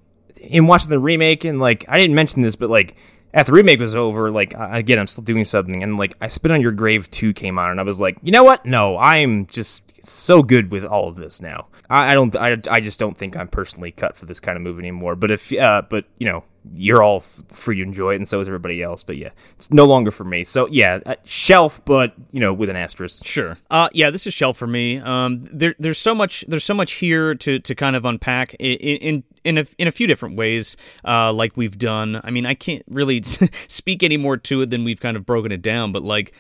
in watching the remake and like I didn't mention this, but like after remake was over, like again I'm still doing something and like I Spit on Your Grave two came on and I was like, you know what? No, I'm just so good with all of this now. I, I don't, I, I just don't think I'm personally cut for this kind of movie anymore. But if, uh, but you know, you're all f- free to enjoy it, and so is everybody else. But yeah, it's no longer for me. So yeah, uh, shelf, but you know, with an asterisk. Sure. Uh, yeah, this is shelf for me. Um, there, there's so much, there's so much here to, to kind of unpack in in in a, in a few different ways, uh, like we've done. I mean, I can't really speak any more to it than we've kind of broken it down, but like.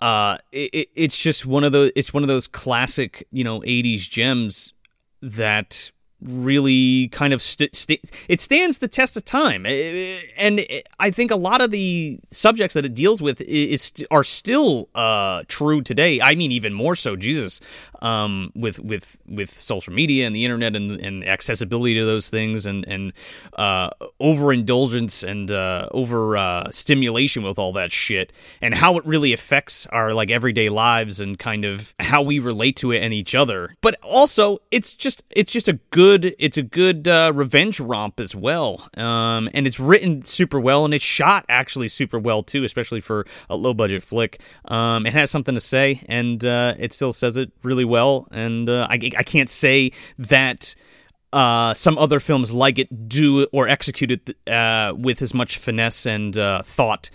Uh, it, it- it's just one of those. It's one of those classic, you know, '80s gems that really kind of st- st- it stands the test of time Eh, and i think a lot of the subjects that it deals with is are still uh true today i mean even more so jesus um with with with social media and the internet and and accessibility to those things and and uh overindulgence and uh over uh stimulation with all that shit and how it really affects our like everyday lives and kind of how we relate to it and each other. But also it's just it's just a good it's a good uh, revenge romp as well. Um and it's written super well and it's shot actually super well too especially for a low budget flick. Um it has something to say and uh it still says it really well and uh, I, I can't say that uh, some other films like it do or execute it uh, with as much finesse and uh, thought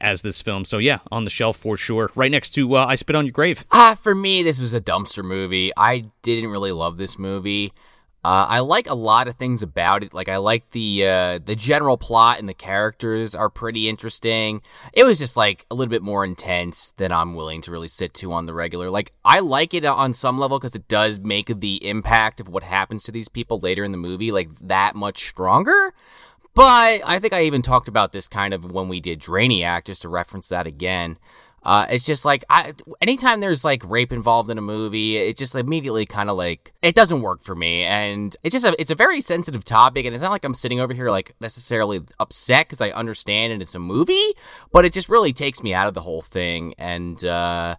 as this film. So yeah, on the shelf for sure. Right next to uh, I Spit on Your Grave. Ah, for me, this was a dumpster movie. I didn't really love this movie. Uh, I like a lot of things about it. Like I like the uh, the general plot and the characters are pretty interesting. It was just like a little bit more intense than I'm willing to really sit to on the regular. Like I like it on some level because it does make the impact of what happens to these people later in the movie like that much stronger. But I think I even talked about this kind of when we did Drainiac, just to reference that again. Uh, it's just like I, anytime there's like rape involved in a movie, it just immediately kind of like it doesn't work for me, and it's just a it's a very sensitive topic, and it's not like I'm sitting over here like necessarily upset because I understand and it's a movie, but it just really takes me out of the whole thing, and uh,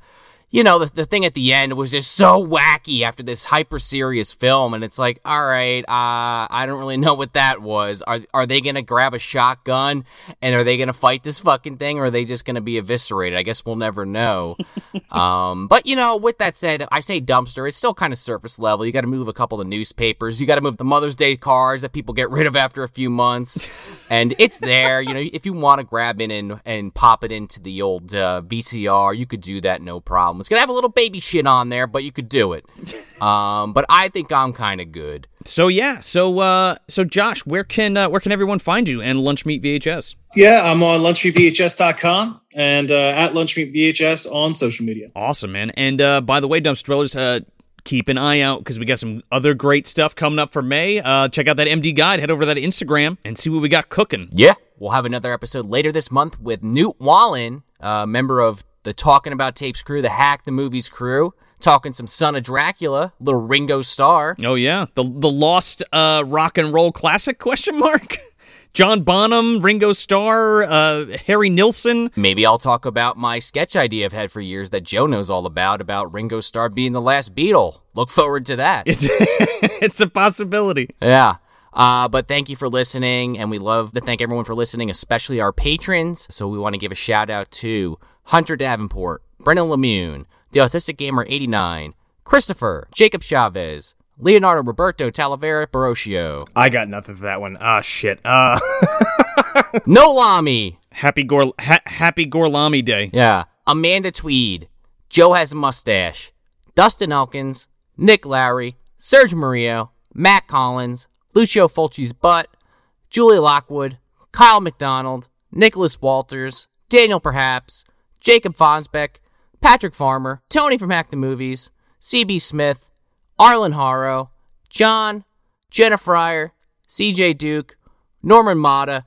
you know, the, the thing at the end was just so wacky after this hyper serious film. And it's like, all right, uh, I don't really know what that was. Are, are they going to grab a shotgun and are they going to fight this fucking thing or are they just going to be eviscerated? I guess we'll never know. um, but, you know, with that said, I say dumpster. It's still kind of surface level. You got to move a couple of newspapers. You got to move the Mother's Day cards that people get rid of after a few months. and it's there. You know, if you want to grab it and, and pop it into the old uh, VCR, you could do that no problem. It's gonna have a little baby shit on there, but you could do it. Um, but I think I'm kind of good. So yeah, so uh, so Josh, where can uh, where can everyone find you and Lunch Meat VHS? Yeah, I'm on lunchmeatvhs.com and uh, at lunchmeatvhs on social media. Awesome, man. And uh, by the way, Dumpster Dwellers, uh, keep an eye out because we got some other great stuff coming up for May. Uh, check out that MD guide. Head over to that Instagram and see what we got cooking. Yeah, we'll have another episode later this month with Newt Wallen, uh, member of the Talking About Tapes crew, the Hack the Movies crew. Talking some Son of Dracula, little Ringo Starr. Oh yeah, the the lost uh, rock and roll classic question mark. John Bonham, Ringo Starr, uh, Harry Nilsson. Maybe I'll talk about my sketch idea I've had for years that Joe knows all about about Ringo Starr being the last Beatle. Look forward to that. It's it's a possibility. Yeah. Uh, but thank you for listening, and we love to thank everyone for listening, especially our patrons. So we want to give a shout out to Hunter Davenport, Brennan Lemune, The Autistic Gamer 89, Christopher, Jacob Chavez, Leonardo Roberto Talavera Barocio, I got nothing for that one. Ah, shit. Uh, No Lami. Happy Gor ha- Happy Gorlami Day. yeah, Amanda Tweed, Joe Has a Mustache, Dustin Elkins, Nick Lowry, Serge Murillo, Matt Collins, Lucio Fulci's Butt, Julie Lockwood, Kyle McDonald, Nicholas Walters, Daniel Perhaps, Jacob Fonsbeck, Patrick Farmer, Tony from Hack the Movies, CB Smith, Arlen Harrow, John, Jenna Fryer, CJ Duke, Norman Mata,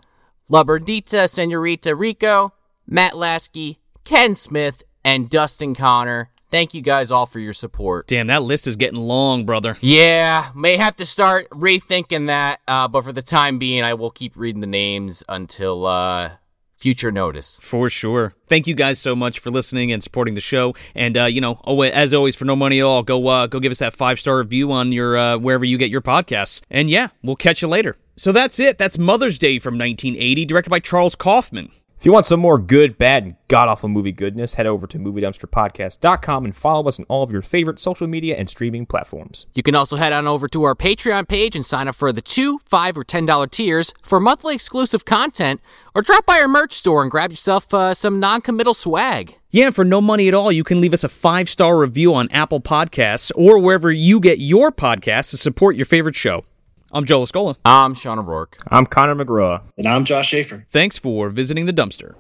Laberdita Senorita Rico, Matt Lasky, Ken Smith, and Dustin Connor. Thank you guys all for your support. Damn, that list is getting long, brother. Yeah, may have to start rethinking that, uh, but for the time being, I will keep reading the names until uh, future notice. For sure. Thank you guys so much for listening and supporting the show. And uh, you know, as always, for no money at all, go uh, go give us that five star review on your uh, wherever you get your podcasts. And yeah, we'll catch you later. So that's it. That's Mother's Day from 1980, directed by Charles Kaufman. If you want some more good, bad, and god awful movie goodness, head over to MovieDumpsterPodcast.com and follow us on all of your favorite social media and streaming platforms. You can also head on over to our Patreon page and sign up for the two, five, or ten dollar tiers for monthly exclusive content, or drop by our merch store and grab yourself uh, some non-committal swag. Yeah, and for no money at all, you can leave us a five star review on Apple Podcasts or wherever you get your podcasts to support your favorite show. I'm Joel Escola. I'm Sean O'Rourke. I'm Connor McGraw. And I'm Josh Schafer. Thanks for visiting the dumpster.